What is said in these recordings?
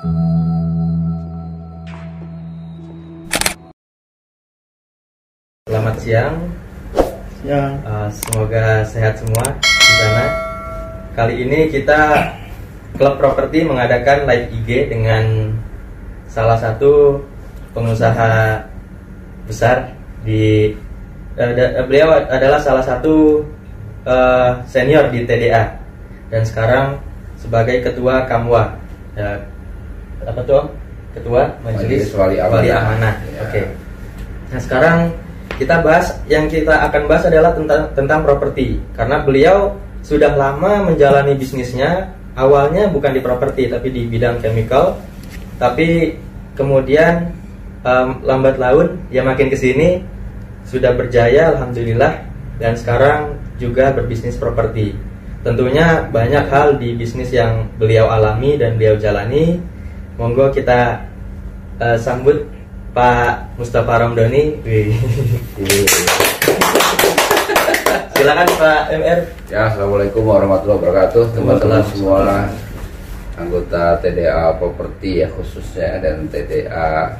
Selamat siang. Siang. Uh, semoga sehat semua di sana. Kali ini kita klub properti mengadakan live IG dengan salah satu pengusaha besar di uh, da, beliau adalah salah satu uh, senior di TDA dan sekarang sebagai ketua Kamwa. Uh, apa tuh? Ketua Majelis, Wali Amanah. Wali Amanah. Ya. Oke. Nah sekarang kita bahas yang kita akan bahas adalah tentang tentang properti karena beliau sudah lama menjalani bisnisnya awalnya bukan di properti tapi di bidang chemical tapi kemudian um, lambat laun ya makin ke sini sudah berjaya alhamdulillah dan sekarang juga berbisnis properti tentunya banyak hal di bisnis yang beliau alami dan beliau jalani monggo kita uh, sambut Pak Mustafa Ramdhani. Silakan Pak MR. Ya, assalamualaikum warahmatullahi wabarakatuh, teman-teman semua anggota TDA Properti ya khususnya dan TDA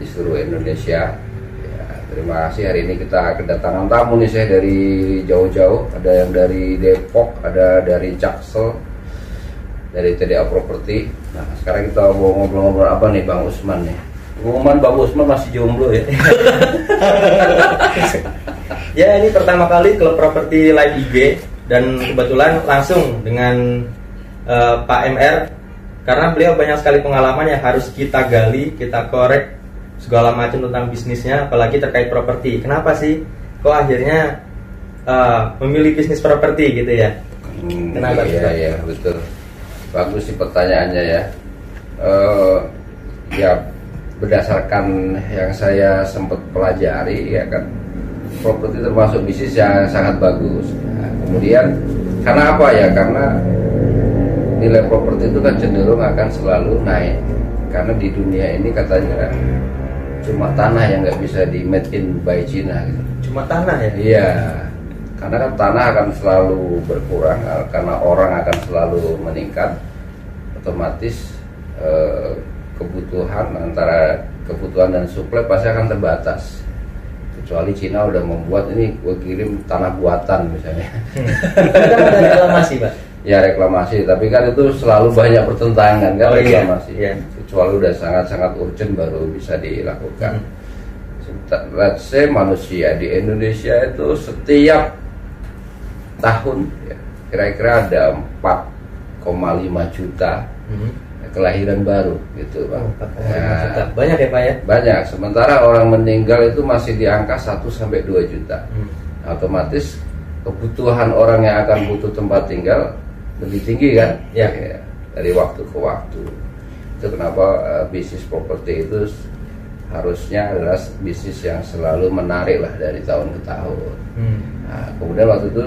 di seluruh Indonesia. Ya, terima kasih hari ini kita kedatangan tamu nih saya dari jauh-jauh, ada yang dari Depok, ada dari Jaksel, dari TDA Properti. Nah, sekarang kita mau ngobrol-ngobrol apa nih Bang Usman nih? Pengumuman Bang Usman masih jomblo ya? Ya ini pertama kali klub properti live IG dan kebetulan langsung dengan eh, Pak MR karena beliau banyak sekali pengalaman yang harus kita gali, kita korek segala macam tentang bisnisnya, apalagi terkait properti. Kenapa sih kok akhirnya eh, memilih bisnis properti gitu ya? Hmm, Kenapa, Iya iya betul. Bagus sih pertanyaannya ya. Eh, ya berdasarkan yang saya sempat pelajari ya kan properti termasuk bisnis yang sangat bagus. Nah, kemudian karena apa ya? Karena nilai properti itu kan cenderung akan selalu naik. Karena di dunia ini katanya cuma tanah yang nggak bisa di made in by China gitu. Cuma tanah ya? Iya, karena kan tanah akan selalu berkurang eh, karena orang akan selalu meningkat, otomatis eh, kebutuhan antara kebutuhan dan suplai pasti akan terbatas. Kecuali Cina udah membuat ini gue kirim tanah buatan misalnya. Kita ada reklamasi Pak. ya reklamasi, tapi kan itu selalu banyak pertentangan kan Oh, iya, reklamasi. iya. Kecuali udah sangat-sangat urgent baru bisa dilakukan. Hmm. let's say manusia di Indonesia itu setiap tahun ya, kira-kira ada 4,5 juta Hmm. kelahiran baru gitu bang. Oh, 4,5 Ya, juta. Banyak ya Pak ya? banyak. Sementara orang meninggal itu masih di angka 1 sampai 2 juta. Hmm. Otomatis kebutuhan orang yang akan butuh tempat tinggal lebih tinggi kan? Ya. dari waktu ke waktu. Itu kenapa eh, bisnis properti itu harusnya adalah bisnis yang selalu menarik lah dari tahun ke tahun. Hmm. Nah, kemudian waktu itu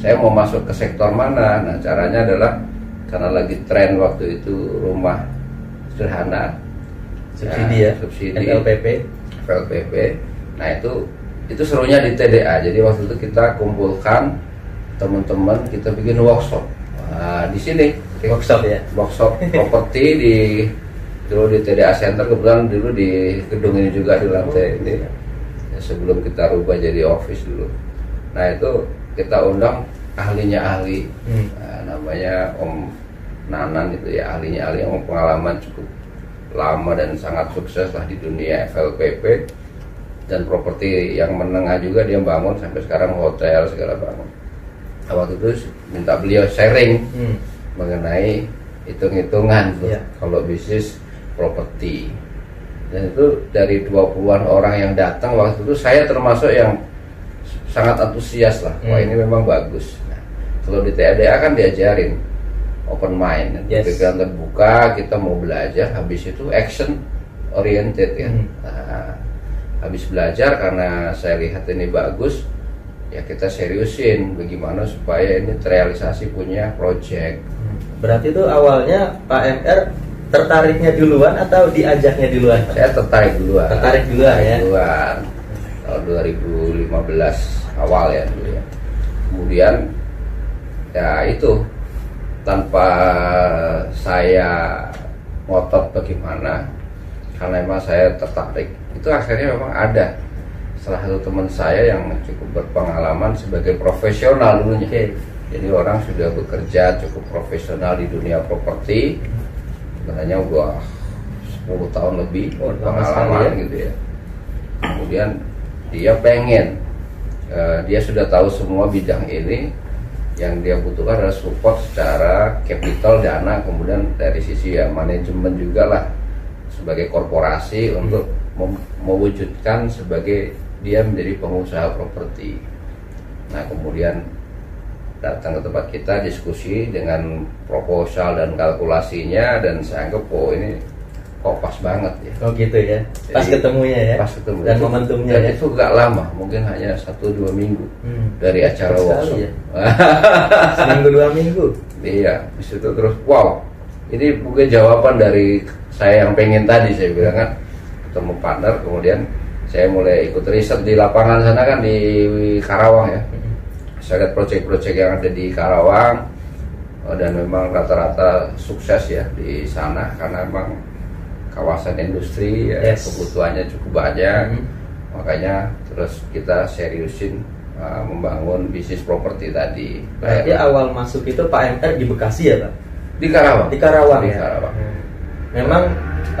saya mau masuk ke sektor mana? Nah, caranya adalah karena lagi tren waktu itu rumah sederhana, Subsidi ya? subsidi, FLPP. FLPP. Nah itu itu serunya di TDA. Jadi waktu itu kita kumpulkan teman-teman, kita bikin workshop. Nah, di sini Workshop ya? workshop properti di dulu di TDA Center kebetulan dulu di gedung ini juga di lantai ini Ya, sebelum kita rubah jadi office dulu. Nah itu kita undang ahlinya ahli, Hmm. Nah, namanya Om Nanan itu ya ahlinya ahli yang pengalaman cukup lama dan sangat sukses lah di dunia FLPP dan properti yang menengah juga dia bangun sampai sekarang hotel segala bangun. Nah, waktu itu minta beliau sharing Hmm. mengenai hitung-hitungan tuh Iya. kalau bisnis properti dan itu dari 20-an orang yang datang waktu itu saya termasuk yang sangat antusias lah wah Hmm. ini memang bagus nah, kalau di TADA kan diajarin open mind Yes. pikiran terbuka kita mau belajar habis itu action oriented kan Hmm. Nah, habis belajar karena saya lihat ini bagus ya kita seriusin bagaimana supaya ini terrealisasi punya project Berarti itu awalnya Pak MR tertariknya duluan atau diajaknya duluan? Saya tertarik duluan Tertarik duluan, ya? duluan tahun 2015 awal ya dulu ya kemudian ya itu tanpa saya ngotot bagaimana karena memang saya tertarik itu akhirnya memang ada salah satu teman saya yang cukup berpengalaman sebagai profesional dulunya Oke. jadi orang sudah bekerja cukup profesional di dunia properti sebenarnya gua 10 tahun lebih Oh, pengalaman ya. gitu ya kemudian dia pengen eh, dia sudah tahu semua bidang ini. Yang dia butuhkan adalah support secara capital dana kemudian dari sisi ya manajemen juga lah. Sebagai korporasi untuk mem- mewujudkan sebagai dia menjadi pengusaha properti. Nah kemudian datang ke tempat kita diskusi dengan proposal dan kalkulasinya dan saya anggap oh ini kok pas banget ya. Oh gitu ya. Pas Jadi, ketemunya ya. Pas ketemu Dan Itu- momentumnya dan ya. itu gak lama, mungkin hanya satu dua minggu Hmm. dari acara Sekali workshop. ya. Seminggu dua minggu. Iya, di situ terus wow, ini mungkin jawaban dari saya yang pengen tadi saya bilang kan ketemu partner, kemudian saya mulai ikut riset di lapangan sana kan di Karawang ya. Saya lihat proyek-proyek yang ada di Karawang oh, dan memang rata-rata sukses ya di sana karena memang kawasan industri ya, Yes. kebutuhannya cukup banyak. Mhm. Makanya terus kita seriusin uh, membangun bisnis properti tadi. Berarti Kayak- awal masuk itu Pak MR di Bekasi ya Pak? di Karawang. Di Karawang Di ya. Karawang. Memang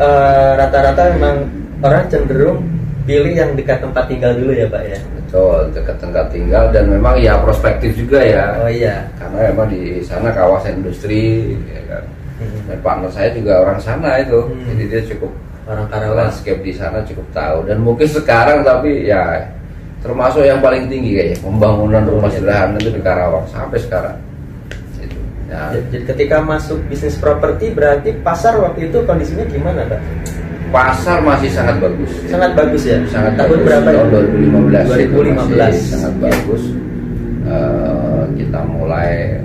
eh, rata-rata memang orang cenderung pilih yang dekat tempat tinggal dulu ya Pak ya. Betul, dekat tempat tinggal dan memang ya prospektif juga ya. Oh iya. Karena memang di sana kawasan industri ya kan. Hmm. Dan partner saya juga orang sana itu. Hmm. Jadi dia cukup Orang Karawang. landscape di sana cukup tahu dan mungkin sekarang tapi ya termasuk yang paling tinggi kayaknya pembangunan rumah Oh, iya. sederhana itu di Karawang sampai sekarang. Itu. Nah, Jadi ketika masuk bisnis properti berarti pasar waktu itu kondisinya gimana Pak? pasar masih sangat bagus. Sangat bagus ya. sangat Tahun bagus. berapa ya? tahun 2015 itu 2015. masih sangat bagus Eh, kita mulai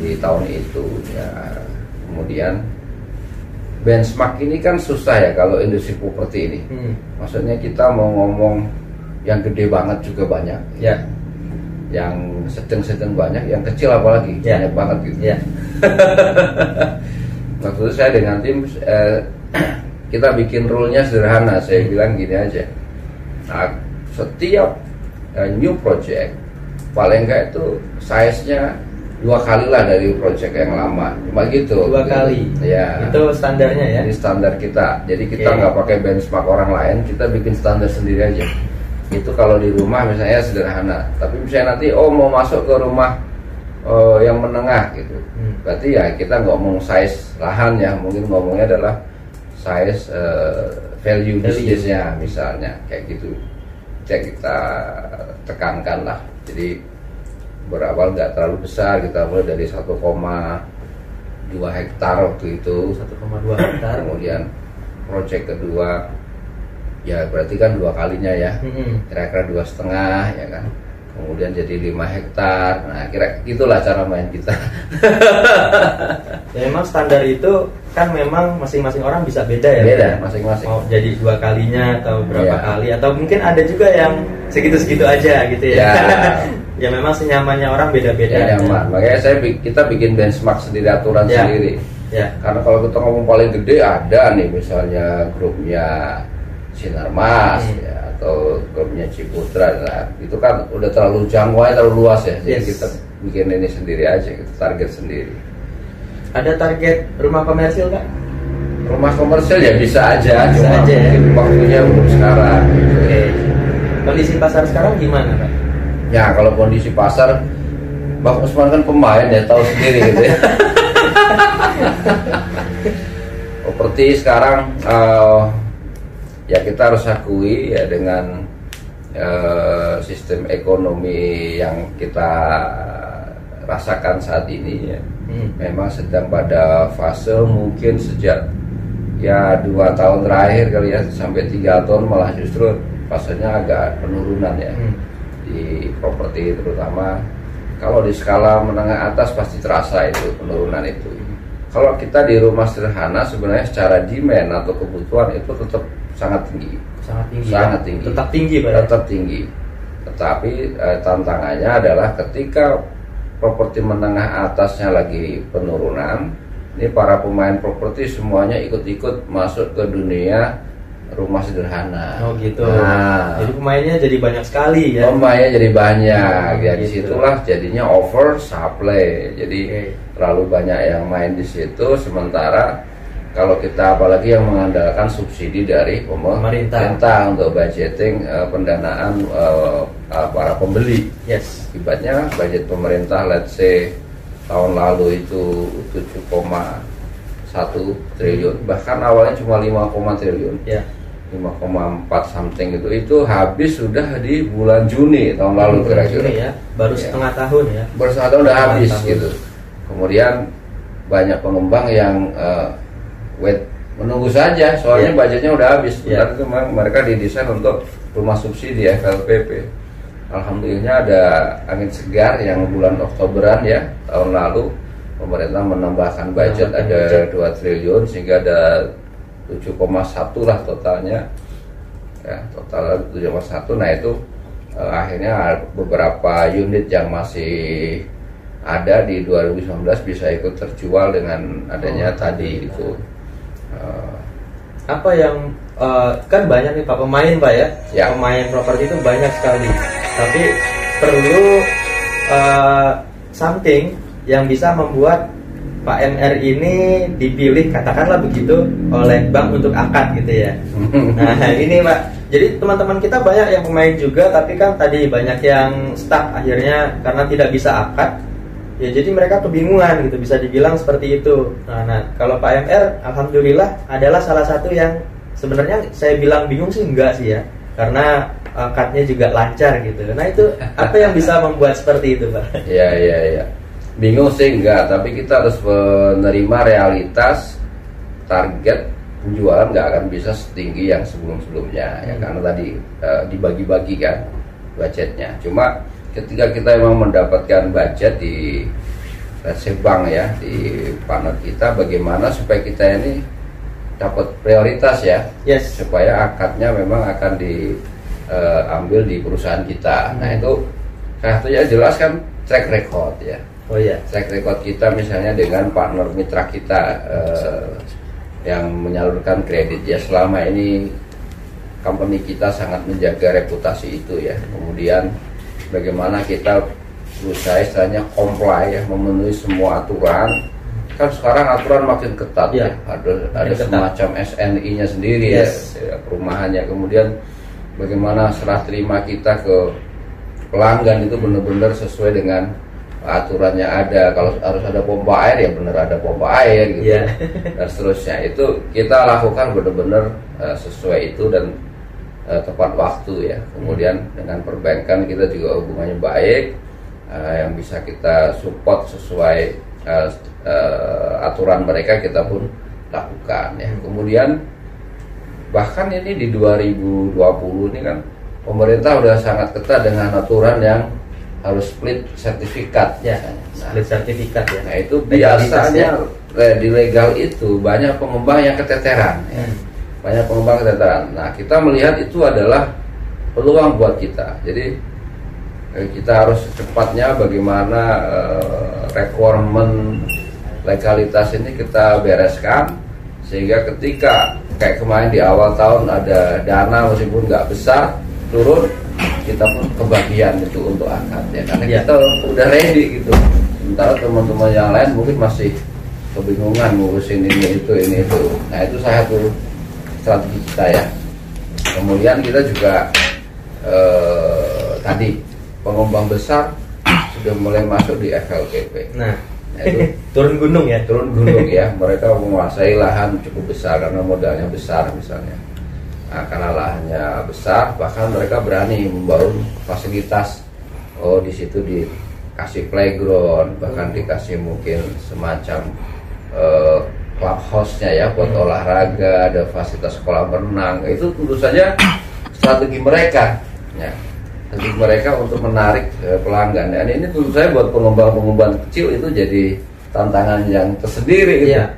di tahun itu ya kemudian benchmark ini kan susah ya kalau industri properti ini Hmm. maksudnya kita mau ngomong yang gede banget juga banyak Ya. yang sedang-sedang banyak yang kecil apalagi Ya. banyak banget gitu Ya. waktu itu saya dengan tim eh, kita bikin rule-nya sederhana saya bilang gini aja nah, setiap eh, new project paling enggak itu size-nya dua kali lah dari project yang lama. Cuma gitu. Dua kali. ya. Itu standarnya ya. ini standar kita. Jadi kita nggak pakai benchmark orang lain kita bikin standar sendiri aja. Itu kalau di rumah misalnya sederhana. Tapi misalnya nanti oh mau masuk ke rumah eh, yang menengah gitu. Hmm. berarti ya kita nggak ngomong size lahan ya. Mungkin ngomongnya adalah size eh, value Value. bisnisnya misalnya. Kayak gitu. Yang kita tekankan lah. Jadi berawal nggak terlalu besar kita mulai dari 1,2 hektar waktu itu 1,2 hektar. kemudian project kedua ya berarti kan dua kalinya ya kira-kira dua setengah ya kan kemudian jadi lima hektar nah kira itulah cara main kita Ya memang standar itu kan memang masing-masing orang bisa beda ya. beda ya? masing-masing Mau jadi dua kalinya atau berapa Iya. kali atau mungkin ada juga yang segitu-segitu aja gitu ya. Ya. ya memang senyamannya orang beda-beda. ya nyaman makanya saya kita bikin benchmark sendiri aturan Ya. sendiri Ya. karena kalau kita ngomong paling gede ada nih misalnya grupnya Sinarmas Hmm. ya, atau grupnya Ciputra nah, itu kan udah terlalu jangkauannya terlalu luas ya jadi Yes. kita bikin ini sendiri aja kita target sendiri Ada target rumah komersil kak? rumah komersial ya bisa aja Bisa cuma aja ya. waktunya belum sekarang Oke. Kondisi pasar sekarang gimana? Ya kalau kondisi pasar Bang Usman kan pemain ya tahu sendiri gitu ya properti sekarang eh, ya kita harus akui ya dengan eh, sistem ekonomi yang kita rasakan saat ini ya Hmm. memang sedang pada fase mungkin sejak ya dua tahun terakhir kali ya sampai tiga tahun malah justru fasenya agak penurunan ya Hmm. Di properti terutama kalau di skala menengah atas pasti terasa itu penurunan itu kalau kita di rumah sederhana sebenarnya secara demand atau kebutuhan itu tetap sangat tinggi Sangat tinggi. Sangat ya? tinggi. Tetap tinggi pak. ya? tetap tinggi tetapi eh, tantangannya adalah ketika properti menengah atasnya lagi penurunan ini para pemain properti semuanya ikut-ikut masuk ke dunia rumah sederhana. Oh gitu. Nah, jadi pemainnya jadi banyak sekali ya. Pemainnya jadi banyak. Oh, ya gitu. di situlah jadinya over supply. Jadi okay. terlalu banyak yang main di situ. Sementara kalau kita apalagi yang mengandalkan subsidi dari pemerintah, pemerintah untuk budgeting uh, pendanaan uh, uh, para pembeli. Yes. Akibatnya budget pemerintah, let's say tahun lalu itu 7,1 triliun bahkan awalnya cuma 5, triliun yeah. 5,4 something itu itu habis sudah di bulan Juni tahun lalu kira-kira ya baru ya. setengah tahun ya baru setengah tahun udah habis tahun. gitu kemudian banyak pengembang yang uh, wait menunggu saja soalnya yeah. budgetnya udah habis yeah. itu mereka didesain untuk rumah subsidi FLPP Alhamdulillah ada angin segar yang bulan Oktoberan ya tahun lalu pemerintah menambahkan budget ada dua 2 triliun sehingga ada 7,1 lah totalnya. Ya total 7,1 nah itu eh, akhirnya beberapa unit yang masih ada di 2019 bisa ikut terjual dengan adanya oh, tadi itu uh, apa yang uh, kan banyak nih pak pemain pak ya, ya. pemain properti itu banyak sekali. Tapi perlu uh, something yang bisa membuat Pak MR ini dipilih katakanlah begitu oleh bank untuk akad gitu ya. Nah ini Pak, jadi teman-teman kita banyak yang pemain juga, tapi kan tadi banyak yang stuck akhirnya karena tidak bisa akad. Ya jadi mereka kebingungan gitu, bisa dibilang seperti itu. Nah, nah kalau Pak MR, alhamdulillah adalah salah satu yang sebenarnya saya bilang bingung sih enggak sih ya, karena akadnya juga lancar gitu. Nah itu apa yang bisa membuat seperti itu, Pak? Iya iya iya. Bingung sih enggak, tapi kita harus menerima realitas target penjualan nggak akan bisa setinggi yang sebelum-sebelumnya ya, hmm. ya karena tadi uh, dibagi-bagi kan budgetnya. Cuma ketika kita memang mendapatkan budget di let's bank ya di partner kita bagaimana supaya kita ini dapat prioritas ya yes. supaya akadnya memang akan di uh, ambil di perusahaan kita. Nah, hmm. Nah itu satunya jelas kan track record ya. Oh iya. Track record kita misalnya dengan partner mitra kita uh, yang menyalurkan kredit ya selama ini company kita sangat menjaga reputasi itu ya. Kemudian bagaimana kita berusaha istilahnya comply ya memenuhi semua aturan kan sekarang aturan makin ketat ya, ya. ada ada ketat. semacam SNI-nya sendiri ya, yes. ya perumahannya kemudian bagaimana serah terima kita ke pelanggan itu benar-benar sesuai dengan aturannya ada. Kalau harus ada pompa air ya benar ada pompa air gitu. Yeah. dan seterusnya. Itu kita lakukan benar-benar uh, sesuai itu dan uh, tepat waktu ya. Kemudian dengan perbankan kita juga hubungannya baik uh, yang bisa kita support sesuai uh, uh, aturan mereka kita pun lakukan ya. Kemudian bahkan ini di 2020 ini kan pemerintah udah sangat ketat dengan aturan yang harus split sertifikat. Ya nah, split sertifikat ya. nah itu biasanya di legal itu banyak pengembang yang keteteran ya. hmm. banyak pengembang keteteran. Nah kita melihat itu adalah peluang buat kita. Jadi eh, kita harus secepatnya bagaimana uh, requirement legalitas ini kita bereskan sehingga ketika kayak kemarin di awal tahun ada dana meskipun nggak besar turun kita pun kebagian itu untuk akad ya karena ya. kita udah ready gitu. Sementara teman-teman yang lain mungkin masih kebingungan ngurusin ini itu ini itu. Nah itu saya satu strategi kita ya. Kemudian kita juga eh, tadi pengembang besar sudah mulai masuk di FLPP nah itu turun gunung ya? turun gunung ya. Mereka menguasai lahan cukup besar karena modalnya besar misalnya nah, karena lahannya besar bahkan mereka berani membangun fasilitas oh di situ dikasih playground bahkan dikasih mungkin semacam uh, clubhouse-nya ya buat hmm. olahraga ada fasilitas kolam renang itu tentu saja strategi mereka ya strategi mereka untuk menarik uh, pelanggan dan ini tentu saya buat pengembang-pengembang kecil itu jadi tantangan yang tersendiri gitu. Yeah.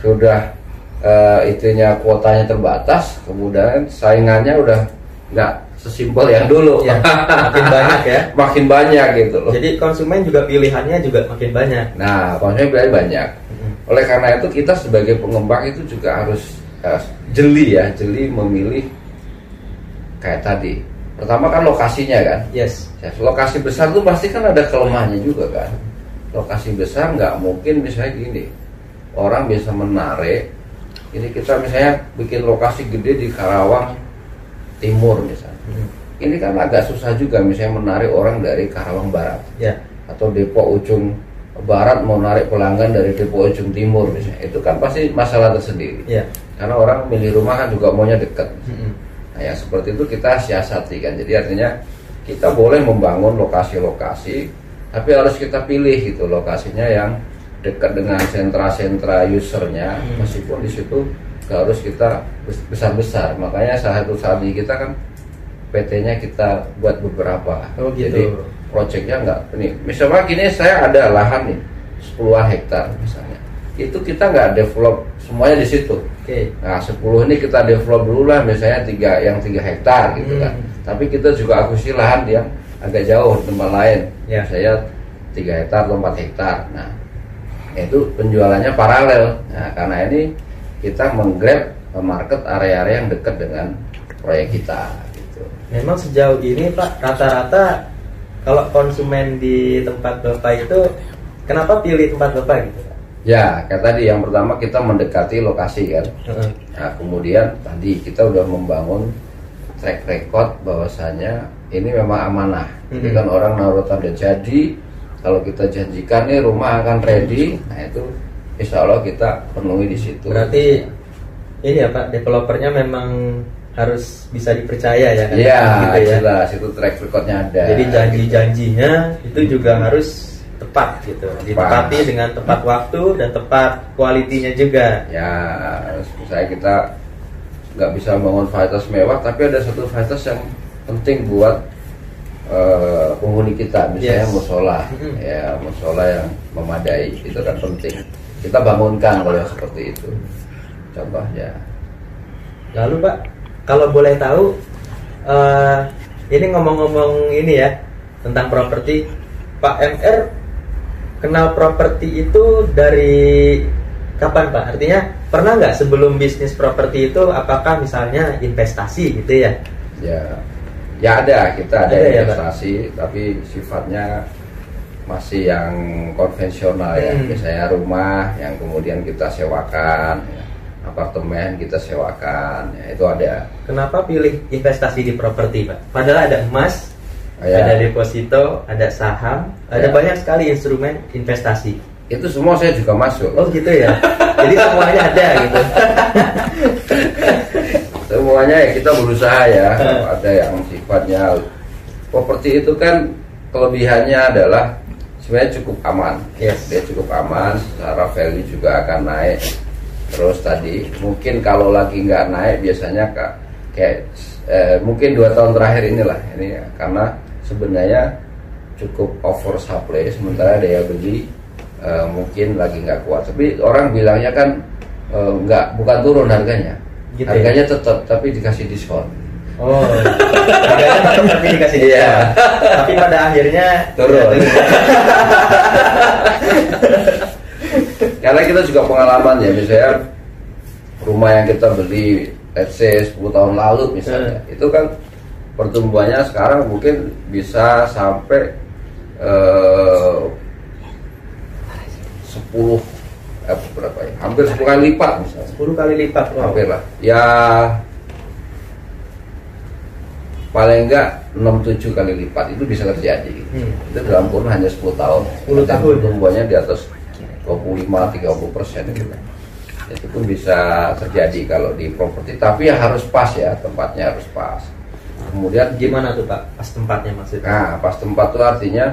Sudah uh, itunya kuotanya terbatas, kemudian saingannya udah nggak sesimpel yang dulu. Ya, makin banyak ya. makin banyak gitu loh. Jadi konsumen juga pilihannya juga makin banyak. Nah, konsumen pilihan banyak. Oleh karena itu kita sebagai pengembang itu juga harus eh, jeli ya, jeli memilih kayak tadi. Pertama kan lokasinya kan. Yes. Ya, lokasi besar tuh pasti kan ada kelemahannya juga kan. Lokasi besar nggak mungkin misalnya gini, orang bisa menarik. Ini kita misalnya bikin lokasi gede di Karawang Timur misalnya. Mm. Ini kan agak susah juga misalnya menarik orang dari Karawang Barat Ya. atau Depok ujung Barat mau narik pelanggan dari Depok ujung Timur misalnya. Itu kan pasti masalah tersendiri. Ya. Karena orang milih rumah kan juga maunya dekat. Mm-mm. Nah, yang seperti itu kita siasati kan. Jadi artinya kita boleh membangun lokasi-lokasi, tapi harus kita pilih gitu lokasinya yang dekat dengan sentra-sentra usernya, Hmm. meskipun di situ harus kita bes- besar-besar. Makanya salah satu strategi kita kan PT-nya kita buat beberapa. Oh, gitu. Jadi proyeknya nggak ini. Misalnya gini saya ada lahan nih 10 hektar misalnya. Itu kita nggak develop semuanya di situ. Oke. Nah, 10 ini kita develop dulu lah misalnya tiga yang 3 hektar gitu Hmm. kan. Tapi kita juga akuisisi lahan yang agak jauh tempat lain. Ya. Saya 3 hektar atau 4 hektar. Nah, itu penjualannya paralel. Nah, karena ini kita menggrab market area-area yang dekat dengan proyek kita gitu. Memang sejauh ini Pak rata-rata kalau konsumen di tempat Bapak itu kenapa pilih tempat Bapak gitu Pak? Ya, kayak tadi yang pertama kita mendekati lokasi kan. Nah, kemudian tadi kita udah membangun track record bahwasanya ini memang amanah. Jadi Mhm. kan orang naruh tanda jadi, kalau kita janjikan nih rumah akan ready, nah itu insya Allah kita penuhi di situ. Berarti ini ya Pak developernya memang harus bisa dipercaya ya kan? Iya, gitu ya. jelas itu track recordnya ada. Jadi janji-janjinya itu juga harus tepat gitu. Ditepati dengan tepat waktu dan tepat kualitinya juga. Ya, misalnya kita nggak bisa bangun fasilitas mewah, tapi ada satu fasilitas yang penting buat eh, penghuni kita, misalnya Yes. musola, ya musola yang memadai itu kan penting. Kita bangunkan kalau yang seperti itu, contohnya. Lalu Pak, kalau boleh tahu, eh, ini ngomong-ngomong ini ya tentang properti, Pak MR kenal properti itu dari kapan Pak? Artinya pernah nggak sebelum bisnis properti itu, apakah misalnya investasi gitu ya? Ya, ya ada kita ada, Ada ya, investasi, tapi sifatnya masih yang konvensional ya, Hmm. misalnya rumah yang kemudian kita sewakan, ya, apartemen kita sewakan, ya, itu ada. Kenapa pilih investasi di properti Pak? Padahal ada emas, Ya. ada deposito, ada saham, ada Ya. banyak sekali instrumen investasi. Itu semua saya juga masuk. Oh gitu ya. Jadi semuanya ada gitu. Semuanya ya kita berusaha ya. Ada yang sifatnya properti itu kan kelebihannya adalah sebenarnya cukup aman. Yes. Dia cukup aman, secara value juga akan naik. Terus tadi mungkin kalau lagi nggak naik biasanya kak kayak eh, mungkin dua tahun terakhir inilah ini ya, karena sebenarnya cukup over supply sementara daya beli eh, mungkin lagi nggak kuat. Tapi orang bilangnya kan eh, nggak bukan turun harganya, Gitu ya? harganya tetap tapi dikasih diskon. Oh, harganya tetap tapi dikasih Iya. diskon. Tapi pada akhirnya Turun. Karena kita juga pengalaman ya misalnya rumah yang kita beli let's say 10 tahun lalu misalnya itu kan pertumbuhannya sekarang mungkin bisa sampai eh, 10 eh, berapa ya hampir 10 kali lipat misalnya 10 kali lipat. Wow. hampir lah ya paling enggak 6-7 kali lipat itu bisa terjadi Hmm. itu dalam kurun hanya 10 tahun 10 Dan tahun. pertumbuhannya di atas 25-30 persen gitu itu pun bisa terjadi kalau di properti tapi ya harus pas ya tempatnya harus pas kemudian Gimana tuh Pak? Pas tempatnya maksudnya? nah pas tempat itu artinya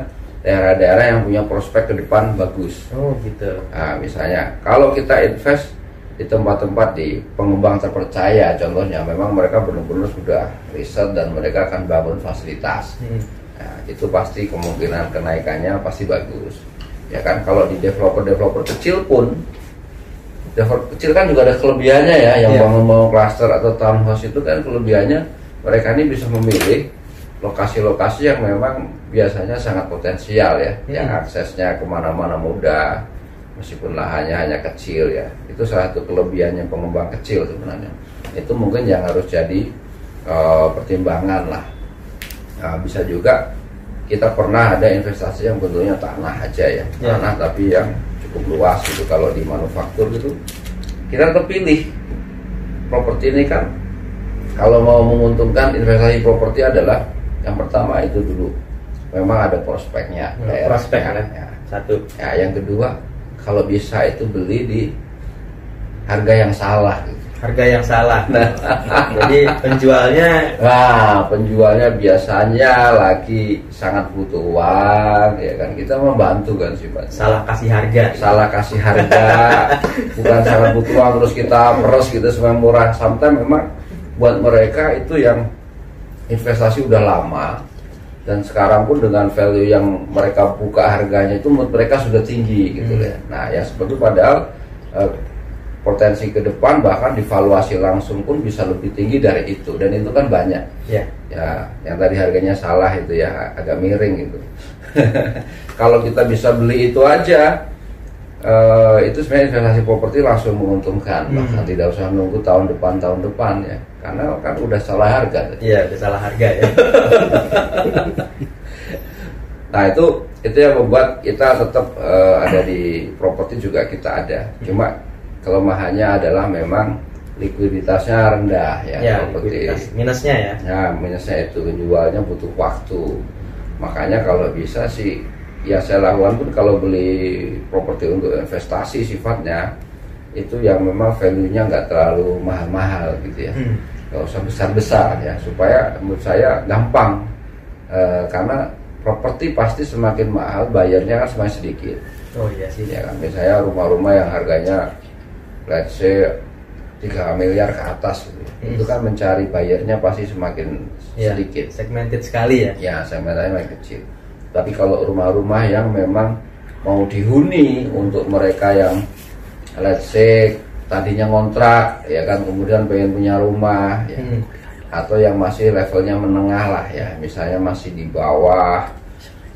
daerah-daerah yang punya prospek ke depan bagus Oh gitu. Nah, misalnya kalau kita invest di tempat-tempat di pengembang terpercaya, contohnya memang mereka benar-benar sudah riset dan mereka akan bangun fasilitas. Hmm. Nah, itu pasti kemungkinan kenaikannya pasti bagus. Ya kan kalau di developer-developer kecil pun developer kecil kan juga ada kelebihannya ya, yang Iya. bangun-bangun cluster atau townhouse itu kan kelebihannya mereka ini bisa memilih lokasi-lokasi yang memang biasanya sangat potensial ya, Hmm. yang aksesnya ke mana-mana mudah, meskipun lahannya hanya kecil ya. Itu salah satu kelebihannya pengembang kecil sebenarnya. Itu mungkin yang harus jadi eh, pertimbangan lah. Nah, bisa juga kita pernah ada investasi yang bentuknya tanah aja ya, Ya. tanah tapi yang cukup luas gitu kalau di manufaktur gitu kita tetap pilih properti ini kan kalau mau menguntungkan investasi properti adalah yang pertama itu dulu memang ada prospeknya Hmm, daerahnya. prospek ya. Satu. Ya, yang kedua kalau bisa itu beli di harga yang salah gitu. Harga yang salah. Jadi penjualnya Nah, penjualnya biasanya lagi sangat butuh uang, ya kan kita membantu kan sifatnya. salah kasih harga. Salah kasih harga, bukan sangat butuh uang terus kita peres gitu semua murah. Sometimes memang buat mereka itu yang investasi udah lama dan sekarang pun dengan value yang mereka buka harganya itu menurut mereka sudah tinggi gitu Hmm. ya. Nah, ya seperti padahal eh, potensi ke depan bahkan divaluasi langsung pun bisa lebih tinggi dari itu dan itu kan banyak Ya. ya yang tadi harganya salah itu ya agak miring gitu kalau kita bisa beli itu aja eh, itu sebenarnya investasi properti langsung menguntungkan Hmm. bahkan tidak usah nunggu tahun depan tahun depan ya karena kan udah salah harga Iya, udah salah harga ya. nah itu itu yang membuat kita tetap eh, ada di properti juga kita ada cuma kelemahannya adalah memang likuiditasnya rendah ya, ya, properti minusnya ya. Ya, minusnya itu jualnya butuh waktu. Makanya kalau bisa sih ya saya lakukan pun kalau beli properti untuk investasi sifatnya itu yang memang value-nya nggak terlalu mahal-mahal gitu ya. Hmm. Nggak usah besar-besar ya supaya menurut saya gampang. Eh, karena properti pasti semakin mahal bayarnya kan semakin sedikit. Oh iya sih. Ya kan misalnya rumah-rumah yang harganya let's say 3 miliar ke atas gitu. Hmm. Itu kan mencari bayarnya pasti semakin Ya, sedikit. segmented sekali ya. Ya, segmennya makin kecil. Tapi kalau rumah-rumah yang memang mau dihuni untuk mereka yang let's say tadinya ngontrak ya kan kemudian pengen punya rumah ya. Hmm. atau yang masih levelnya menengah lah ya misalnya masih di bawah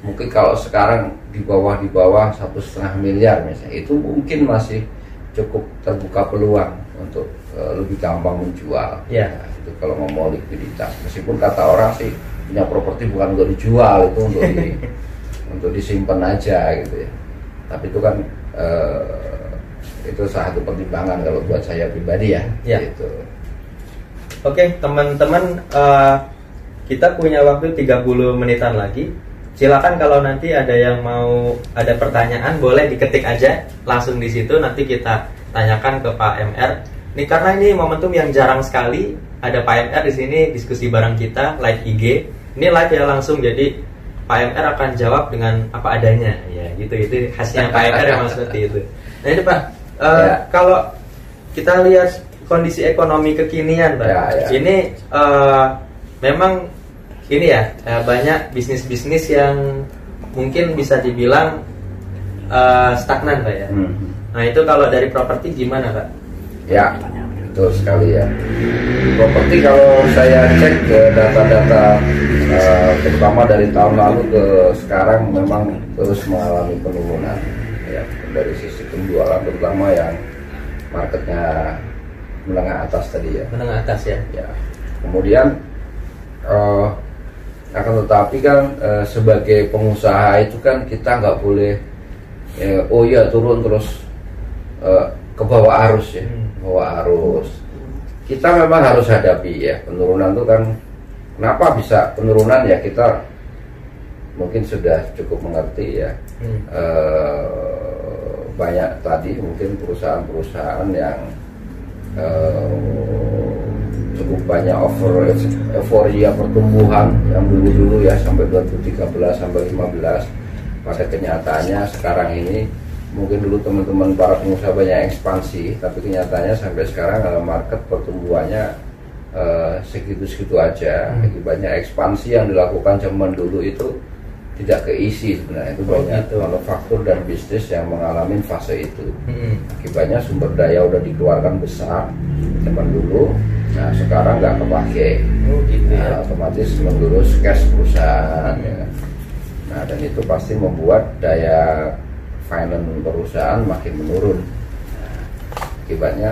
mungkin kalau sekarang di bawah di bawah satu setengah miliar misalnya itu mungkin masih cukup terbuka peluang untuk eh, lebih gampang menjual Ya. Nah, itu kalau ngomong likuiditas meskipun kata orang sih punya properti bukan untuk dijual itu untuk di untuk disimpan aja gitu ya tapi itu kan eh, itu salah satu pertimbangan kalau buat saya pribadi ya, Ya. gitu. Oke, teman-teman, eh, kita punya waktu 30 menitan lagi. Silakan kalau nanti ada yang mau ada pertanyaan boleh diketik aja langsung di situ nanti kita tanyakan ke Pak MR. Ini karena ini momentum yang jarang sekali ada Pak MR di sini diskusi bareng kita live IG. Ini live ya langsung jadi Pak MR akan jawab dengan apa adanya ya gitu itu khasnya Pak MR yang seperti itu. Nah ini Pak, eh, Ya. kalau kita lihat kondisi ekonomi kekinian, Pak. Ya, ya. Ini eh, memang ini ya eh, banyak bisnis-bisnis yang mungkin bisa dibilang eh, stagnan, Pak ya. Hmm. Nah itu kalau dari properti gimana, Pak? Ya, betul sekali ya. Properti kalau saya cek ke data-data terutama dari tahun lalu ke sekarang memang terus mengalami penurunan. Ya, dari sisi penjualan terutama yang marketnya menengah atas tadi ya. Menengah atas ya. Ya. Kemudian eh, akan tetapi kan eh, sebagai pengusaha itu kan kita nggak boleh eh, oh iya turun terus eh, ke bawah arus ya, Hmm. bawah arus. Kita memang harus hadapi ya penurunan itu kan kenapa bisa penurunan ya kita mungkin sudah cukup mengerti ya Hmm. eh, banyak tadi mungkin perusahaan-perusahaan yang eh, cukup banyak over euforia pertumbuhan yang dulu-dulu ya sampai 2013 sampai 15 pada kenyataannya sekarang ini mungkin dulu teman-teman para pengusaha banyak ekspansi tapi kenyataannya sampai sekarang dalam market pertumbuhannya eh, segitu-segitu aja Hmm. Banyak ekspansi yang dilakukan zaman dulu itu tidak keisi sebenarnya itu Oh, banyak gitu. manufaktur dan bisnis yang mengalami fase itu Hmm. akibatnya sumber daya udah dikeluarkan besar zaman dulu Nah sekarang nggak kepake. Oh gitu Nah, ya. otomatis mengurus cash perusahaan. ya. Nah dan itu pasti membuat daya finance perusahaan makin menurun. Nah, akibatnya,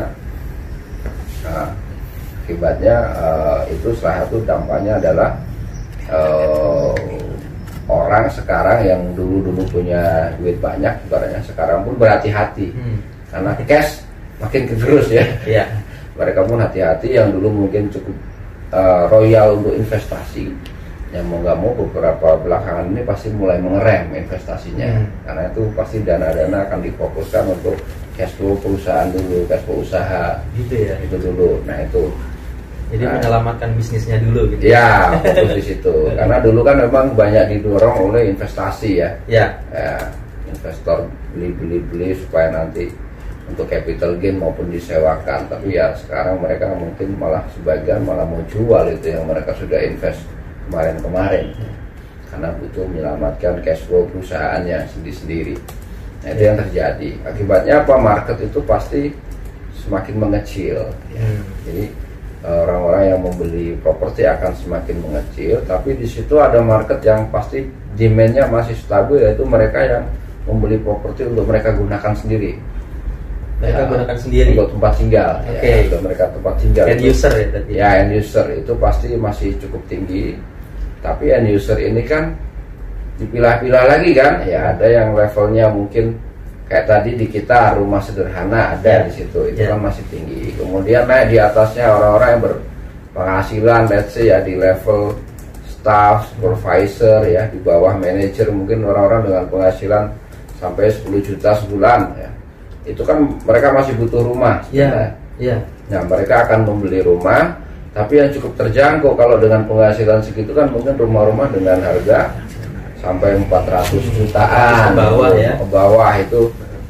nah, akibatnya eh, itu salah satu dampaknya adalah eh, orang sekarang yang dulu-dulu punya duit banyak, ibaratnya sekarang pun berhati-hati Hmm. karena cash makin kegerus ya Iya. mereka pun hati-hati yang dulu mungkin cukup uh, royal untuk investasi yang mau nggak mau beberapa belakangan ini pasti mulai mengerem investasinya Hmm. karena itu pasti dana-dana akan difokuskan untuk cash flow perusahaan dulu cash flow usaha Gitu ya. itu dulu nah itu Jadi Nah. menyelamatkan bisnisnya dulu gitu. ya fokus di situ. Karena dulu kan memang banyak didorong oleh investasi ya. Ya. ya, investor beli-beli-beli supaya nanti untuk capital gain maupun disewakan. Tapi ya sekarang mereka mungkin malah sebagian malah mau jual itu yang mereka sudah invest kemarin-kemarin. Karena butuh menyelamatkan cash flow perusahaannya sendiri-sendiri. Nah itu yang terjadi. Akibatnya apa? Market itu pasti semakin mengecil. Ya. Jadi membeli properti akan semakin mengecil tapi di situ ada market yang pasti demandnya masih stabil yaitu mereka yang membeli properti untuk mereka gunakan sendiri Mereka Ya, gunakan sendiri. untuk tempat tinggal Oke. ya, untuk mereka tempat tinggal End itu- user ya tadi. ya end user itu pasti masih cukup tinggi tapi end user ini kan dipilah-pilah lagi kan ya ada yang levelnya mungkin kayak tadi di kita rumah sederhana ada Ya. di situ itu Ya. kan masih tinggi kemudian naik di atasnya orang-orang yang berpenghasilan let's say ya di level staff supervisor ya di bawah manajer mungkin orang-orang dengan penghasilan sampai 10 juta sebulan ya itu kan mereka masih butuh rumah Ya. Ya. Nah, mereka akan membeli rumah, tapi yang cukup terjangkau kalau dengan penghasilan segitu kan mungkin rumah-rumah dengan harga sampai 400 jutaan. Ke bawah ya. Ke bawah itu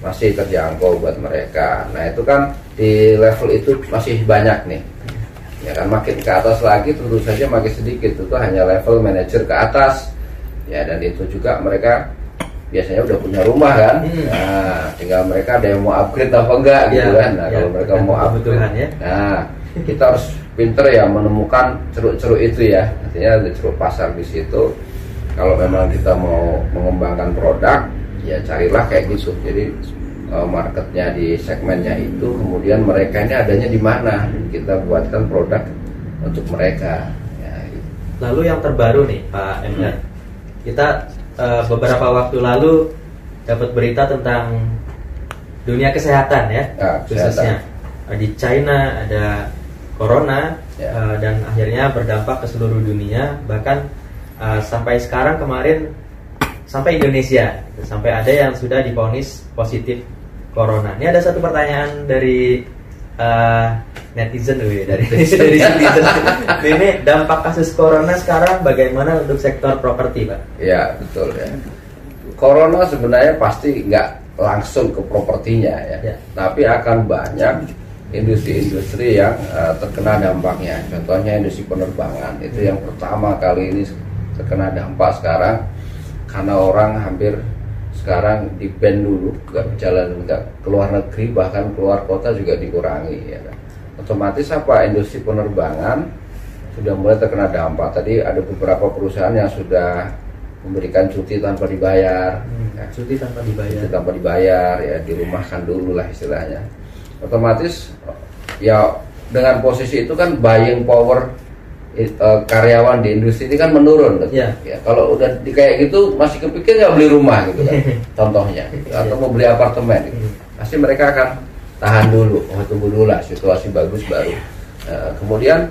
masih terjangkau buat mereka. Nah, itu kan di level itu masih banyak nih. Ya kan makin ke atas lagi tentu saja makin sedikit itu hanya level manajer ke atas. Ya dan itu juga mereka biasanya udah punya rumah kan. Hmm. Nah, tinggal mereka ada yang mau upgrade apa enggak gitu Ya, kan. Nah, ya, kalau mereka mau upgrade ya. Nah, kita harus pinter ya menemukan ceruk-ceruk itu ya. Artinya ada ceruk pasar di situ. Kalau memang kita mau mengembangkan produk, ya carilah kayak gitu. Jadi eh, marketnya di segmennya itu, kemudian mereka ini adanya di mana. Kita buatkan produk untuk mereka. Ya, gitu. Lalu yang terbaru nih Pak Emir, Hmm. kita eh, beberapa waktu lalu dapat berita tentang dunia kesehatan ya, Ya, khususnya di China ada corona Ya. eh, dan akhirnya berdampak ke seluruh dunia, bahkan eh, sampai sekarang kemarin sampai Indonesia, sampai ada yang sudah diponis positif corona. Ini ada satu pertanyaan dari eh, netizen dulu ya, dari dari netizen. Ini dampak kasus corona sekarang bagaimana untuk sektor properti, Pak? Ya betul ya. Corona sebenarnya pasti nggak langsung ke propertinya ya, Ya. tapi akan banyak industri-industri yang eh, terkena dampaknya. Contohnya industri penerbangan itu yang pertama kali ini terkena dampak sekarang karena orang hampir sekarang di ban dulu nggak jalan nggak keluar negeri bahkan keluar kota juga dikurangi ya kan. otomatis apa industri penerbangan sudah mulai terkena dampak tadi ada beberapa perusahaan yang sudah memberikan cuti tanpa dibayar ya. Cuti tanpa dibayar. Cuti tanpa dibayar ya dirumahkan dulu lah istilahnya otomatis ya dengan posisi itu kan buying power eh, karyawan di industri ini kan menurun gitu. Iya. ya kalau udah di kayak gitu masih kepikir nggak beli rumah gitu kan contohnya gitu. atau mau beli apartemen gitu. Hmm. pasti mereka akan tahan dulu oh tunggu dulu lah situasi bagus baru Nah, kemudian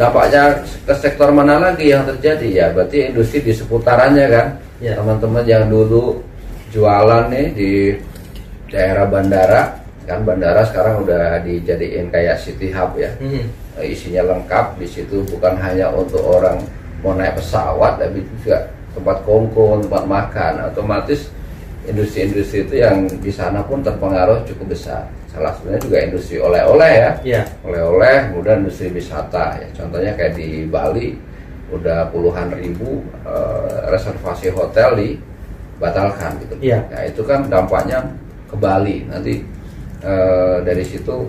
dampaknya ke sektor mana lagi yang terjadi ya berarti industri di seputarannya kan Ya. teman-teman yang dulu jualan nih di daerah bandara kan bandara sekarang udah dijadiin kayak city hub ya. Hmm. Isinya lengkap di situ bukan hanya untuk orang mau naik pesawat tapi juga tempat kongko tempat makan. Otomatis industri-industri itu yang di sana pun terpengaruh cukup besar. Salah satunya juga industri oleh-oleh ya. Ya. oleh-oleh kemudian industri wisata. Ya contohnya kayak di Bali udah puluhan ribu eh, reservasi hotel dibatalkan gitu. Iya. ya itu kan dampaknya ke Bali. Nanti eh, dari situ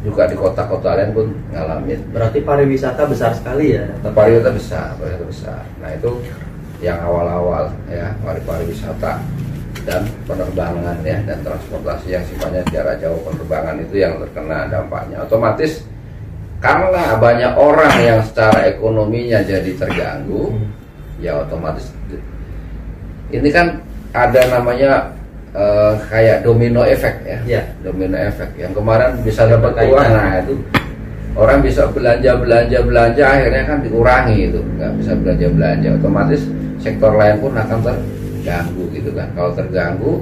juga di kota-kota lain pun ngalamin. Berarti pariwisata besar sekali ya? Pariwisata besar, pariwisata besar. Nah itu yang awal-awal ya pariwisata dan penerbangan ya dan transportasi yang sifatnya jarak jauh penerbangan itu yang terkena dampaknya otomatis karena banyak orang yang secara ekonominya jadi terganggu hmm. ya otomatis ini kan ada namanya uh, kayak domino efek ya. Yeah. domino efek yang kemarin bisa dapat uang nah itu. Orang bisa belanja belanja belanja akhirnya kan dikurangi itu. Nggak bisa belanja belanja. Otomatis sektor lain pun akan terganggu gitu kan. Kalau terganggu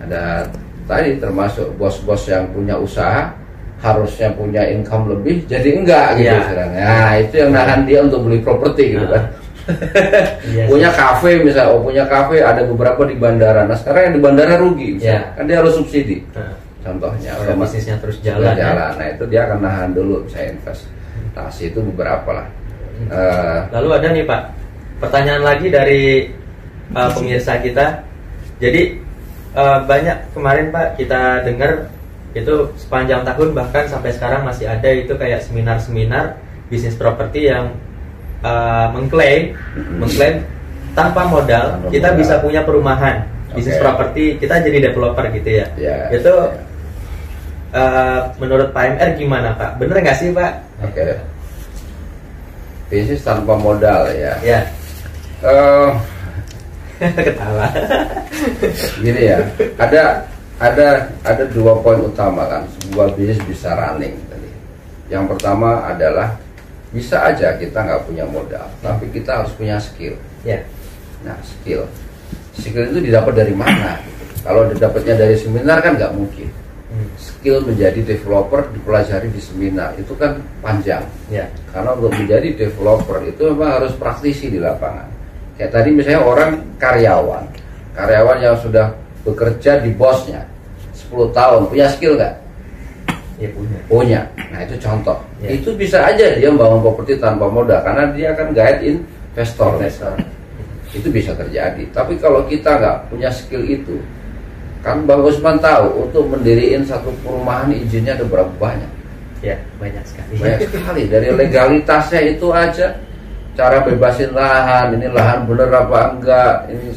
ada tadi termasuk bos-bos yang punya usaha harusnya punya income lebih jadi enggak gitu ya. sekarang. Nah, itu yang nahan dia untuk beli properti gitu kan. Iya, punya kafe misalnya, oh punya kafe ada beberapa di bandara. Nah sekarang yang di bandara rugi, ya. kan dia harus subsidi. Nah. Contohnya, kalau bisnisnya terus jalan, ya. jalan. Ya. Nah itu dia akan nahan dulu saya investasi itu beberapa lah. Uh, Lalu ada nih Pak, pertanyaan lagi dari uh, pemirsa kita. Jadi uh, banyak kemarin Pak kita dengar itu sepanjang tahun bahkan sampai sekarang masih ada itu kayak seminar-seminar bisnis properti yang uh, mengklaim mengklaim tanpa modal tanpa kita modal. bisa punya perumahan bisnis properti kita jadi developer gitu ya. Yeah, itu yeah. Uh, menurut Pak MR gimana Pak? Bener nggak sih Pak? Oke. Okay. bisnis tanpa modal ya. Ya. Uh, ketawa. Gini ya ada ada ada dua poin utama kan sebuah bisnis bisa running tadi. Yang pertama adalah bisa aja kita nggak punya modal, tapi kita harus punya skill. Yeah. Nah skill, skill itu didapat dari mana? Kalau didapatnya dari seminar kan nggak mungkin. Hmm. Skill menjadi developer dipelajari di seminar itu kan panjang. Yeah. Karena untuk menjadi developer itu memang harus praktisi di lapangan. Kayak tadi misalnya orang karyawan, karyawan yang sudah bekerja di bosnya 10 tahun punya skill nggak? Ya punya. Punya. Nah itu contoh. Ya. Itu bisa aja dia membangun properti tanpa modal karena dia akan guide investor. investor. Itu bisa terjadi. Tapi kalau kita nggak punya skill itu, kan Bang Usman tahu untuk mendiriin satu perumahan izinnya ada berapa banyak? Ya banyak sekali. Banyak sekali. Dari legalitasnya itu aja cara bebasin lahan, ini lahan bener apa enggak, ini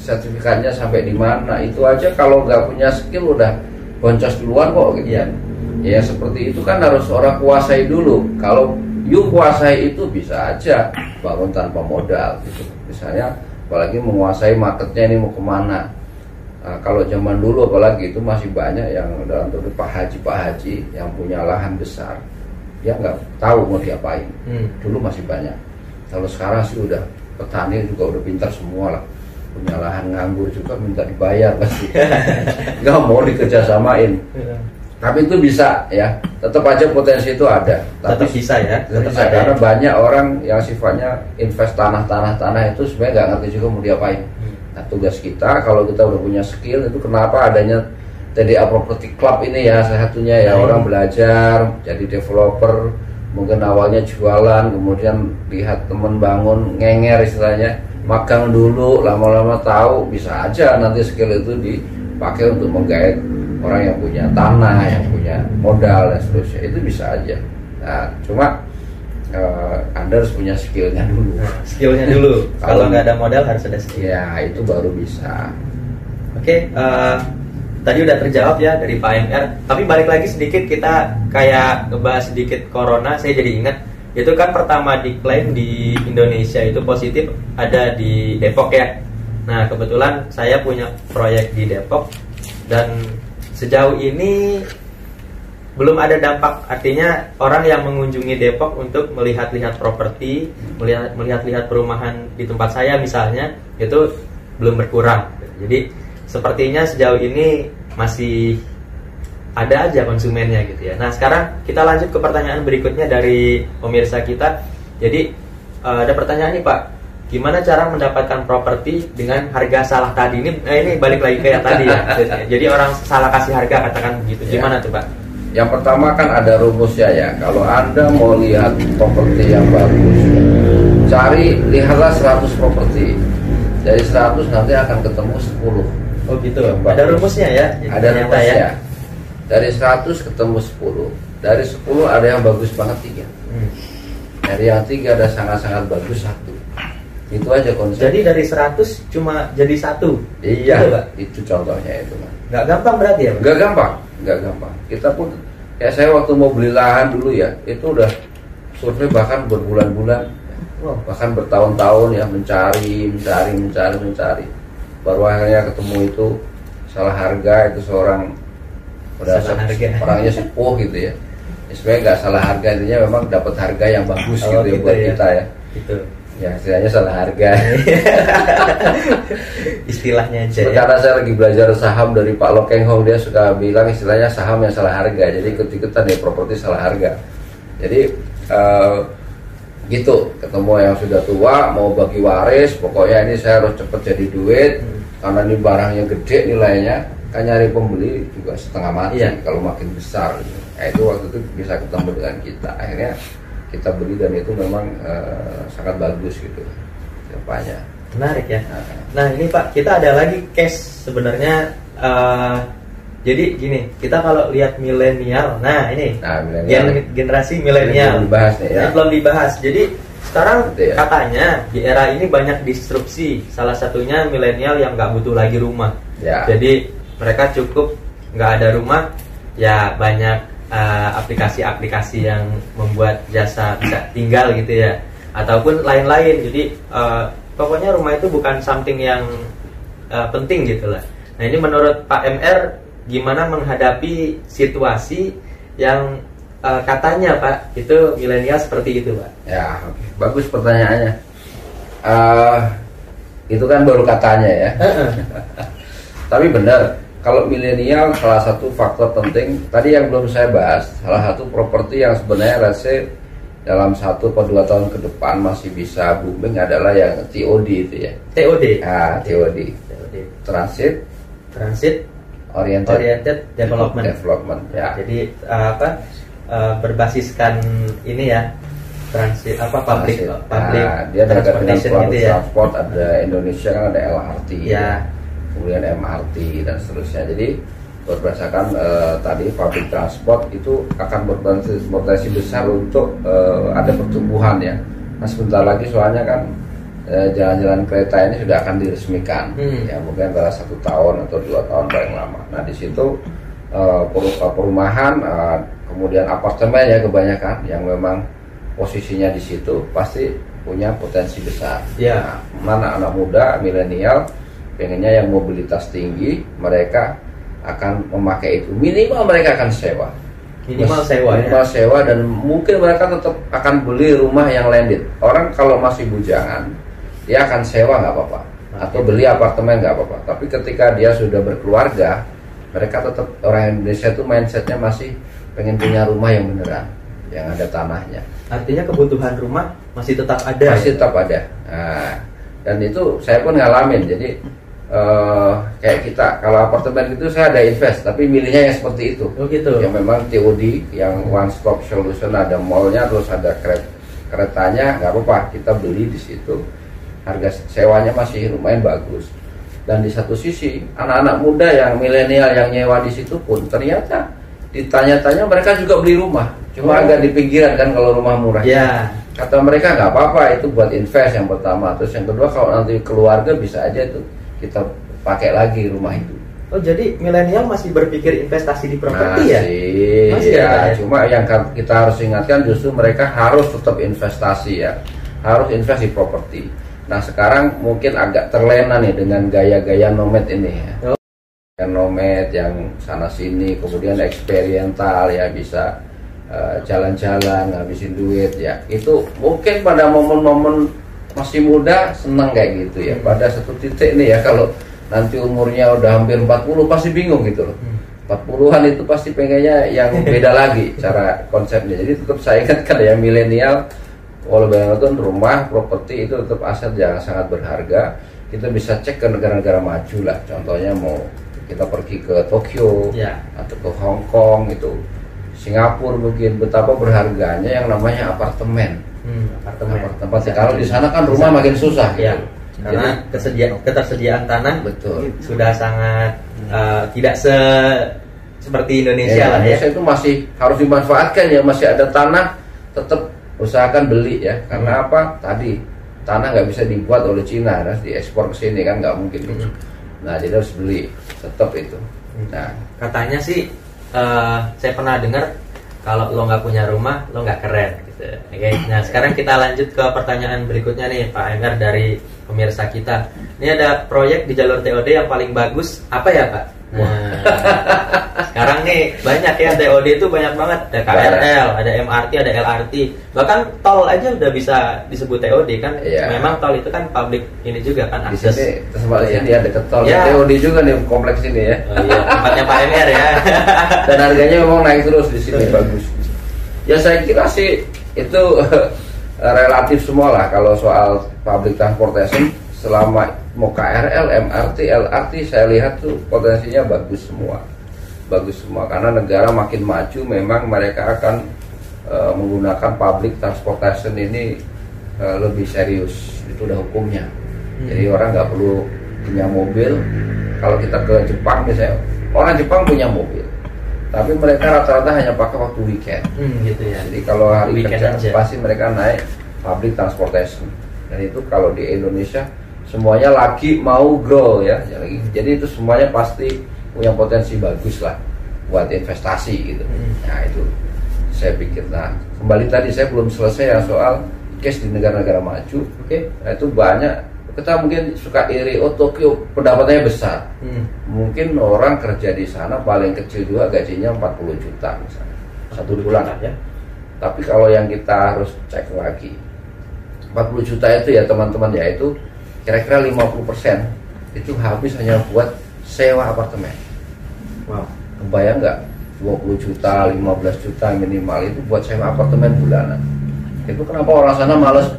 sertifikatnya sampai di mana itu aja kalau nggak punya skill udah boncos duluan kok gitu ya ya seperti itu kan harus orang kuasai dulu. Kalau you kuasai itu bisa aja bangun tanpa modal. Gitu misalnya apalagi menguasai marketnya ini mau ke mana. Nah, kalau zaman dulu apalagi itu masih banyak yang dalam tuh pak haji pak haji yang punya lahan besar. Dia nggak tahu mau diapain. Hmm. dulu masih banyak. Kalau sekarang sih udah petani juga udah pintar semua lah. Punya lahan nganggur juga minta dibayar pasti. Nggak mau dikerjasamain ya. Tapi itu bisa ya. Tetap aja potensi itu ada. Tapi tetap bisa ya. tetap bisa, karena banyak orang yang sifatnya invest tanah tanah tanah itu sebenarnya nggak ngerti juga mau diapain. Hmm. nah tugas kita kalau kita udah punya skill itu kenapa adanya TDA Property Club ini ya salah satunya ya. Hmm. orang belajar jadi developer mungkin awalnya jualan kemudian lihat temen bangun ngenger istilahnya magang dulu lama-lama tahu bisa aja nanti skill itu dipakai untuk menggait orang yang punya tanah yang punya modal dan seterusnya. Itu bisa aja. Nah cuma uh, anda harus punya skillnya dulu. Skillnya dulu. Kalau nggak ada modal harus ada skill. Ya itu baru bisa. Oke okay, uh, eh, tadi udah terjawab ya dari Pak MR tapi balik lagi sedikit kita kayak ngebahas sedikit corona saya jadi ingat. Itu kan pertama diklaim di Indonesia itu positif ada di Depok ya. Nah kebetulan saya punya proyek di Depok dan sejauh ini belum ada dampak artinya orang yang mengunjungi Depok untuk melihat-lihat properti melihat melihat-lihat perumahan di tempat saya misalnya itu belum berkurang jadi sepertinya sejauh ini masih ada aja konsumennya gitu ya. Nah sekarang kita lanjut ke pertanyaan berikutnya dari pemirsa kita. Jadi uh, ada pertanyaan nih Pak, gimana cara mendapatkan properti dengan harga salah tadi ini? Eh, ini balik lagi kayak tadi ya. Jadi orang salah kasih harga katakan begitu. Ya. Gimana ya. tuh Pak? Yang pertama kan ada rumusnya ya. Kalau anda mau lihat properti yang bagus, cari lihatlah 100 properti. Dari 100 nanti akan ketemu 10 Oh gitu. Ada rumusnya ya. Ada rumusnya. Ya dari 100 ketemu 10 dari 10 ada yang bagus banget tiga Hmm. dari yang tiga ada sangat-sangat bagus satu itu aja konsep Jadi dari 100 cuma jadi satu. iya Gitu, Pak? itu contohnya itu Mas. Nggak gampang berarti ya, Pak? nggak gampang nggak gampang kita pun kayak saya waktu mau beli lahan dulu ya itu udah survei bahkan berbulan-bulan Wow. bahkan bertahun-tahun ya mencari mencari mencari mencari baru akhirnya ketemu itu salah harga itu seorang udah orangnya sepuh gitu ya ya sebenarnya nggak salah harga intinya memang dapat harga yang bagus Oh, gitu, ya gitu buat ya. kita ya Gitu. Ya istilahnya salah harga Istilahnya aja ya. Karena saya lagi belajar saham dari Pak Lokeng Hong dia suka bilang istilahnya saham yang salah harga jadi ikut-ikutan nih properti salah harga jadi eh, gitu ketemu yang sudah tua mau bagi waris pokoknya ini saya harus cepet jadi duit Hmm. karena ini barangnya gede nilainya kan nyari pembeli juga setengah mati Iya. kalau makin besar gitu. Nah, itu waktu itu bisa ketemu dengan kita akhirnya kita beli dan itu memang eh, sangat bagus gitu depannya Menarik ya. Nah, Nah ini Pak, kita ada lagi case sebenarnya. eh, jadi gini, kita kalau lihat milenial, nah ini nah milenial gen- generasi milenial. belum dibahas nih ya. Ini belum dibahas. Jadi sekarang Gitu ya. katanya di era ini banyak disrupsi. Salah satunya milenial yang nggak butuh lagi rumah. Ya. Jadi mereka cukup nggak ada rumah, ya banyak eh, aplikasi-aplikasi yang membuat jasa bisa tinggal gitu ya, ataupun lain-lain. Jadi eh, pokoknya rumah itu bukan something yang eh, penting gitu lah. Nah ini menurut Pak MR gimana menghadapi situasi yang eh, katanya Pak itu milenial seperti itu Pak? Ya, oke. bagus pertanyaannya. Eh, itu kan baru katanya ya. Tapi benar, kalau milenial salah satu faktor penting tadi yang belum saya bahas, salah satu properti yang sebenarnya rasa dalam satu atau dua tahun ke depan masih bisa booming adalah yang TOD itu ya. TOD. Ah, TOD, TOD. Transit Transit Oriented, Oriented Development. Development. Ya. Jadi eh, apa eh, berbasiskan ini ya transit apa public Transit. public Nah, dia transportation gitu ya. transport ada Indonesia kan ada LRT Ya. Kemudian MRT dan seterusnya jadi berdasarkan eh, tadi public transport itu akan berpotensi besar untuk eh, ada pertumbuhan ya nah sebentar lagi soalnya kan eh, jalan-jalan kereta ini sudah akan diresmikan Hmm. ya mungkin antara satu tahun atau dua tahun paling lama nah di situ peru- perumahan kemudian apartemen ya kebanyakan yang memang posisinya di situ pasti punya potensi besar. Ya. Nah, mana anak muda milenial pengennya yang mobilitas tinggi mereka akan memakai itu. Minimal mereka akan sewa. Minimal sewa ya. minimal sewa dan mungkin mereka tetap akan beli rumah yang landed. Orang kalau masih bujangan dia akan sewa nggak apa-apa. Atau beli apartemen nggak apa-apa. Tapi ketika dia sudah berkeluarga mereka tetap orang Indonesia itu mindsetnya masih pengen punya rumah yang beneran yang ada tanahnya. Artinya kebutuhan rumah masih tetap ada. masih ya? tetap ada. Nah, dan itu saya pun ngalamin. Jadi eh, kayak kita kalau apartemen itu saya ada invest tapi milihnya yang seperti itu. Oh gitu. yang memang TOD yang one stop solution ada mallnya terus ada keret keretanya nggak apa-apa kita beli di situ. Harga sewanya masih lumayan bagus. Dan di satu sisi anak-anak muda yang milenial yang nyewa di situ pun ternyata ditanya-tanya mereka juga beli rumah. Cuma Oh. agak di pinggiran kan kalau rumah murah. Ya. kata mereka nggak apa-apa itu buat invest yang pertama. Terus yang kedua kalau nanti keluarga bisa aja tuh kita pakai lagi rumah itu Oh jadi milenial masih berpikir investasi di properti ya? masih, ya, ya? cuma yang kita harus ingatkan justru mereka harus tetap investasi ya harus invest di properti nah sekarang mungkin agak terlena nih dengan gaya-gaya nomad ini ya Oh. yang nomad yang sana sini kemudian eksperiental ya bisa eh, jalan-jalan ngabisin duit ya itu mungkin pada momen-momen masih muda senang kayak gitu ya Hmm. pada satu titik nih ya kalau nanti umurnya udah hampir 40 pasti bingung gitu loh Hmm. 40-an itu pasti pengennya yang beda lagi cara konsepnya. Jadi tetap saya ingatkan ya milenial walau bagaimanapun rumah, properti itu tetap aset yang sangat berharga. Kita bisa cek ke negara-negara maju lah. Contohnya mau kita pergi ke Tokyo Ya. atau ke Hong Kong itu Singapura mungkin betapa berharganya yang namanya apartemen. Hmm, apartemen. Apartemen. Kalau di sana kan rumah makin susah Ya. gitu. Karena kesedia- ketersediaan tanah Betul. sudah sangat eh, tidak se seperti Indonesia ya, lah ya. Indonesia itu masih harus dimanfaatkan ya masih ada tanah tetap usahakan beli ya karena Hmm. apa tadi tanah nggak bisa dibuat oleh Cina harus diekspor ke sini kan nggak mungkin. Hmm. nah jadi harus beli tetap itu nah Katanya sih eh, saya pernah dengar kalau lo nggak punya rumah lo nggak keren. Oke, nah sekarang kita lanjut ke pertanyaan berikutnya nih Pak Emir dari pemirsa kita. Ini ada proyek di jalur TOD yang paling bagus apa ya Pak? Nah, sekarang nih banyak ya TOD itu banyak banget ada KRL, ada MRT, ada LRT, bahkan tol aja udah bisa disebut TOD kan? Iya. Memang tol itu kan public ini juga kan di akses. sini sebaliknya dia deket tol Ya. TOD juga nih kompleks ini ya Oh, iya, tempatnya Pak Emir ya. dan harganya memang naik terus di sini bagus. Ya saya kira sih itu relatif semua lah kalau soal public transportation. Selama mau KRL, MRT, LRT saya lihat tuh potensinya bagus semua, bagus semua. Karena negara makin maju memang mereka akan eh, menggunakan public transportation ini eh, lebih serius. Itu udah hukumnya. Jadi orang nggak perlu punya mobil. Kalau kita ke Jepang misalnya orang Jepang punya mobil, tapi mereka rata-rata hanya pakai waktu weekend. Hmm, gitu ya. Jadi kalau hari Weekend kerja aja. pasti mereka naik public transportation. Dan itu kalau di Indonesia semuanya lagi mau grow ya. Ya, lagi. Jadi itu semuanya pasti punya potensi bagus lah buat investasi gitu. Hmm. Nah itu saya pikir. Nah kembali tadi saya belum selesai ya soal case di negara-negara maju. Oke. Nah, itu banyak kita mungkin suka iri oh Tokyo pendapatannya besar. Hmm. Mungkin orang kerja di sana paling kecil juga gajinya 40 juta misalnya satu bulan ya. tapi kalau yang kita harus cek lagi 40 juta itu ya teman-teman ya itu kira-kira 50% itu habis hanya buat sewa apartemen Wow. kebayang nggak 20 juta 15 juta minimal itu buat sewa apartemen bulanan itu kenapa orang sana males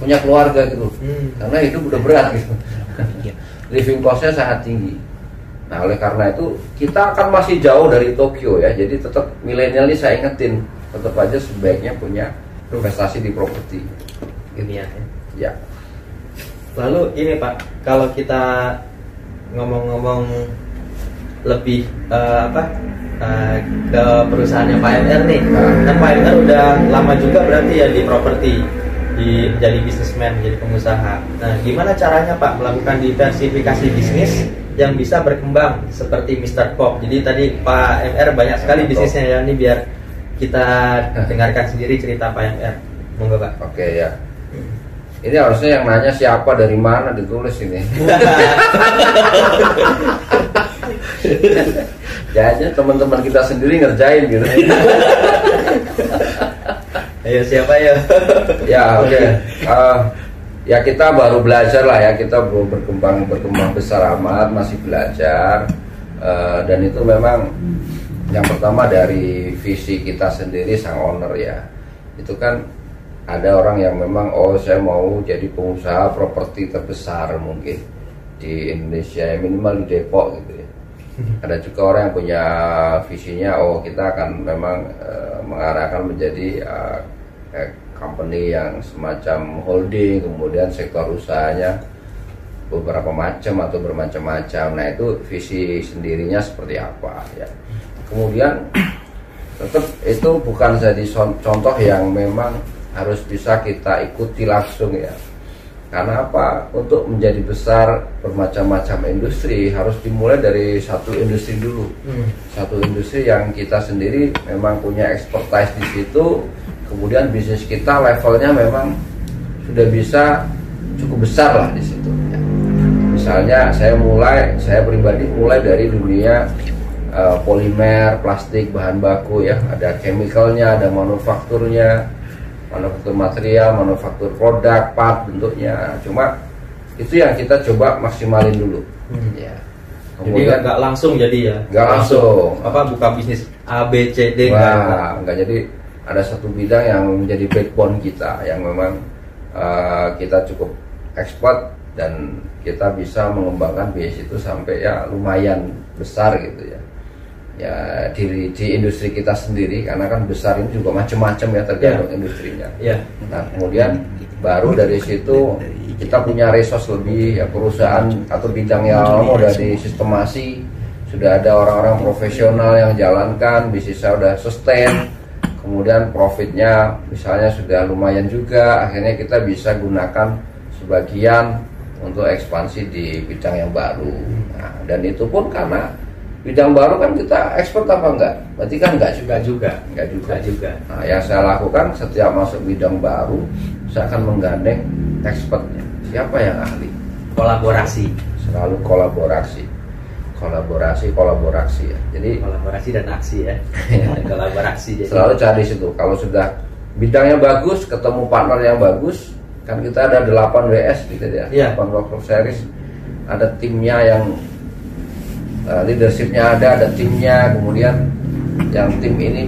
punya keluarga gitu. Hmm. karena hidup udah berat gitu. Living costnya sangat tinggi. Nah oleh karena itu kita akan masih jauh dari Tokyo ya. Jadi tetap milenial ini saya ingetin tetap aja sebaiknya punya investasi di properti. Ini ya. ya. Lalu ini Pak, kalau kita ngomong-ngomong lebih eh, apa eh, ke perusahaannya Pak MR nih, kan Pak MR udah lama juga berarti ya di properti, di jadi bisnismen, jadi pengusaha. Nah, gimana caranya Pak melakukan diversifikasi bisnis yang bisa berkembang seperti Mr. Pop? Jadi tadi Pak MR banyak sekali bisnisnya ya, ini biar kita dengarkan sendiri cerita Pak MR. Monggo Pak. oke ya ini harusnya yang nanya siapa dari mana ditulis ini Jadinya teman-teman kita sendiri ngerjain gitu Ayo siapa ya? ya oke. Eh, ya kita baru belajar lah ya. Kita belum berkembang berkembang besar amat masih belajar. Eh, dan itu memang yang pertama dari visi kita sendiri sang owner ya. Itu kan ada orang yang memang oh saya mau jadi pengusaha properti terbesar mungkin di Indonesia ya, minimal di Depok gitu ya. Ada juga orang yang punya visinya oh kita akan memang eh, mengarahkan menjadi eh, eh, company yang semacam holding kemudian sektor usahanya beberapa macam atau bermacam-macam. Nah itu visi sendirinya seperti apa ya. Kemudian tetap itu bukan jadi contoh yang memang harus bisa kita ikuti langsung ya. Karena apa? Untuk menjadi besar bermacam-macam industri harus dimulai dari satu industri dulu. Hmm. satu industri yang kita sendiri memang punya expertise di situ kemudian bisnis kita levelnya memang sudah bisa cukup besar lah di situ ya. misalnya saya mulai saya pribadi mulai dari dunia eh, polimer plastik bahan baku ya ada chemicalnya ada manufakturnya manufaktur material manufaktur produk part bentuknya cuma itu yang kita coba maksimalin dulu Hmm. ya Jadi nggak langsung jadi ya? Nggak langsung. Apa buka bisnis A B C D nggak? Wah, enggak jadi ada satu bidang yang menjadi backbone kita yang memang uh, kita cukup ekspor dan kita bisa mengembangkan bisnis itu sampai ya lumayan besar gitu ya. Ya di, di industri kita sendiri karena kan besar ini juga macam-macam ya tergantung industrinya. Ya. Nah kemudian baru dari situ kita punya resource lebih ya perusahaan atau bidang yang mau udah di sistemasi sudah ada orang-orang profesional yang jalankan bisnisnya udah sustain kemudian profitnya misalnya sudah lumayan juga akhirnya kita bisa gunakan sebagian untuk ekspansi di bidang yang baru. Nah, dan itu pun karena bidang baru kan kita ekspor apa enggak? Berarti kan enggak juga. Juga. Enggak juga. Enggak juga. Nah yang saya lakukan setiap masuk bidang baru saya akan menggandeng expertnya siapa yang ahli? Kolaborasi. Selalu kolaborasi kolaborasi kolaborasi ya. Jadi kolaborasi dan aksi ya. Kolaborasi jadi. selalu cari situ. Kalau sudah bidangnya bagus ketemu partner yang bagus kan kita ada 8 WS gitu ya, ya. 8 workshop series. Ada timnya yang uh, leadershipnya ada ada timnya. Kemudian yang tim ini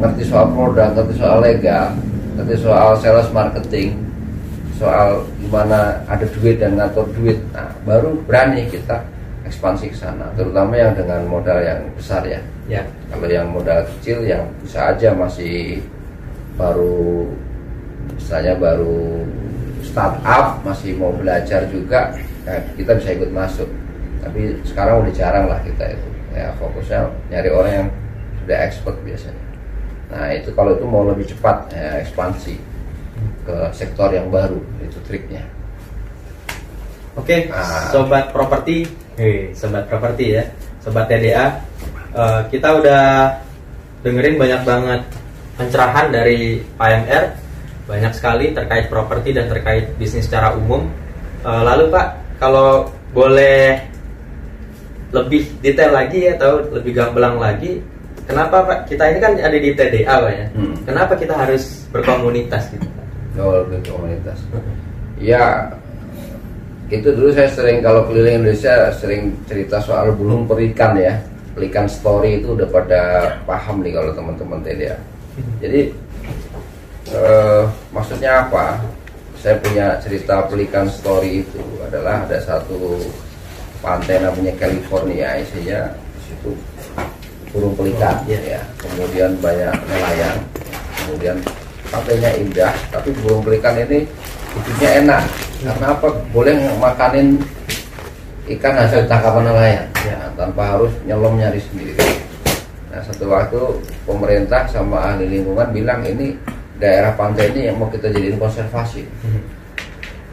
ngerti soal produk ngerti soal legal ngerti soal sales marketing soal gimana ada duit dan ngatur duit. Nah baru berani kita ekspansi ke sana terutama yang dengan modal yang besar ya. ya. Kalau yang modal kecil yang bisa aja masih baru misalnya baru startup masih mau belajar juga ya kita bisa ikut masuk. Tapi sekarang udah jarang lah kita itu. Ya fokusnya nyari orang yang sudah expert biasanya. Nah itu kalau itu mau lebih cepat ya, ekspansi ke sektor yang baru itu triknya. Oke, okay, nah. sobat properti Hei, sobat properti ya, sobat TDA, uh, eh, kita udah dengerin banyak banget pencerahan dari Pak MR, banyak sekali terkait properti dan terkait bisnis secara umum. Uh, lalu Pak, kalau boleh lebih detail lagi atau lebih gamblang lagi, kenapa Pak kita ini kan ada di TDA Pak ya? Hmm. Kenapa kita harus berkomunitas gitu? Oh, berkomunitas. Ya, itu dulu saya sering kalau keliling Indonesia sering cerita soal burung perikan ya. Pelikan story itu udah pada paham nih kalau teman-teman TDA jadi eh, maksudnya apa? Saya punya cerita pelikan story itu adalah ada satu pantai namanya California isinya situ burung pelikan iya. ya. Kemudian banyak nelayan kemudian pantainya indah tapi burung pelikan ini hidupnya enak. Karena apa? Boleh makanin ikan hasil tangkapan nelayan. Ya, tanpa harus nyelom nyari sendiri. Nah satu waktu pemerintah sama ahli lingkungan bilang ini daerah pantai ini yang mau kita jadiin konservasi.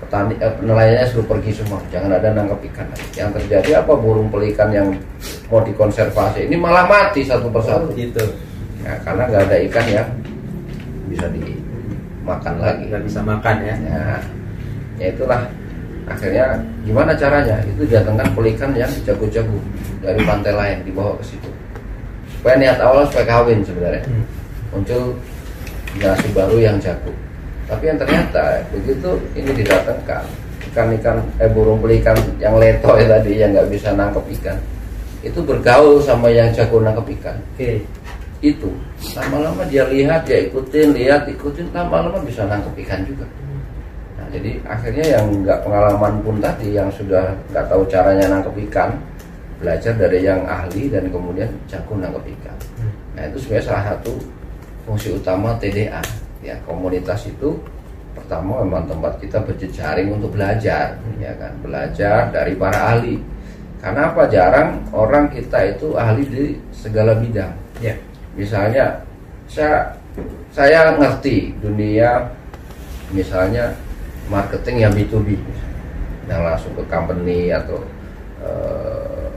Petani eh, nelayannya suruh pergi semua. Jangan ada nangkap ikan. Yang terjadi apa? Burung pelikan yang mau dikonservasi ini malah mati satu persatu. Oh, gitu. Ya, karena nggak ada ikan yang bisa dimakan lagi. nggak bisa makan ya, ya. Ya itulah. Akhirnya gimana caranya? Itu datangkan pelikan yang jago-jago dari pantai lain dibawa ke situ. Supaya niat awal supaya kawin sebenarnya. Hmm. muncul generasi baru yang jago. Tapi yang ternyata begitu ini didatangkan ikan-ikan eh burung pelikan yang leto ya tadi yang nggak bisa nangkep ikan itu bergaul sama yang jago nangkep ikan. Okay. Itu. Lama-lama dia lihat dia ikutin lihat ikutin lama-lama bisa nangkep ikan juga. Jadi akhirnya yang nggak pengalaman pun tadi yang sudah nggak tahu caranya nangkep ikan belajar dari yang ahli dan kemudian jago nangkep ikan. Nah itu sebenarnya salah satu fungsi utama TDA ya komunitas itu pertama memang tempat kita berjejaring untuk belajar ya kan? Belajar dari para ahli. Karena apa? Jarang orang kita itu ahli di segala bidang. Ya. Misalnya saya saya ngerti dunia misalnya marketing yang B2B yang langsung ke company atau uh,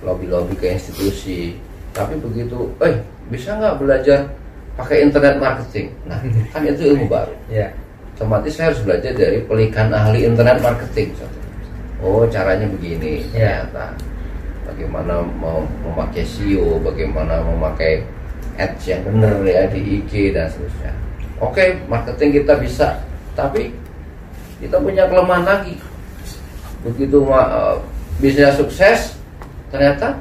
lobby-lobby ke institusi. Tapi begitu eh bisa nggak belajar pakai internet marketing? Nah kan itu ilmu baru. Yeah. otomatis saya harus belajar dari pelikan ahli internet marketing. Oh caranya begini yeah. ternyata. Bagaimana mau memakai SEO bagaimana memakai ads yang benar ya di IG dan seterusnya. Oke marketing kita bisa tapi kita punya kelemahan lagi. Begitu uh, bisnya sukses ternyata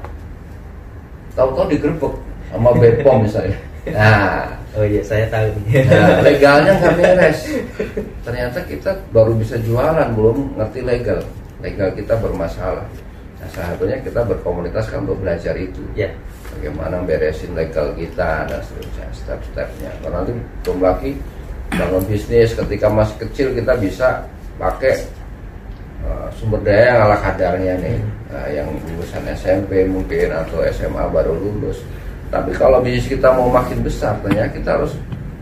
tahu-tahu digerebek sama Bepom misalnya. Nah. Oh iya saya tahu nah, legalnya nggak beres. Ternyata kita baru bisa jualan belum ngerti legal. Legal kita bermasalah. Nah salah satunya kita berkomunitas kan untuk belajar itu. Ya. Bagaimana beresin legal kita dan seterusnya step-stepnya. Karena nanti belum lagi bangun bisnis ketika masih kecil kita bisa pakai uh, sumber daya yang ala kadarnya nih. Uh, yang lulusan SMP mungkin atau SMA baru lulus. Tapi kalau bisnis kita mau makin besar ternyata kita harus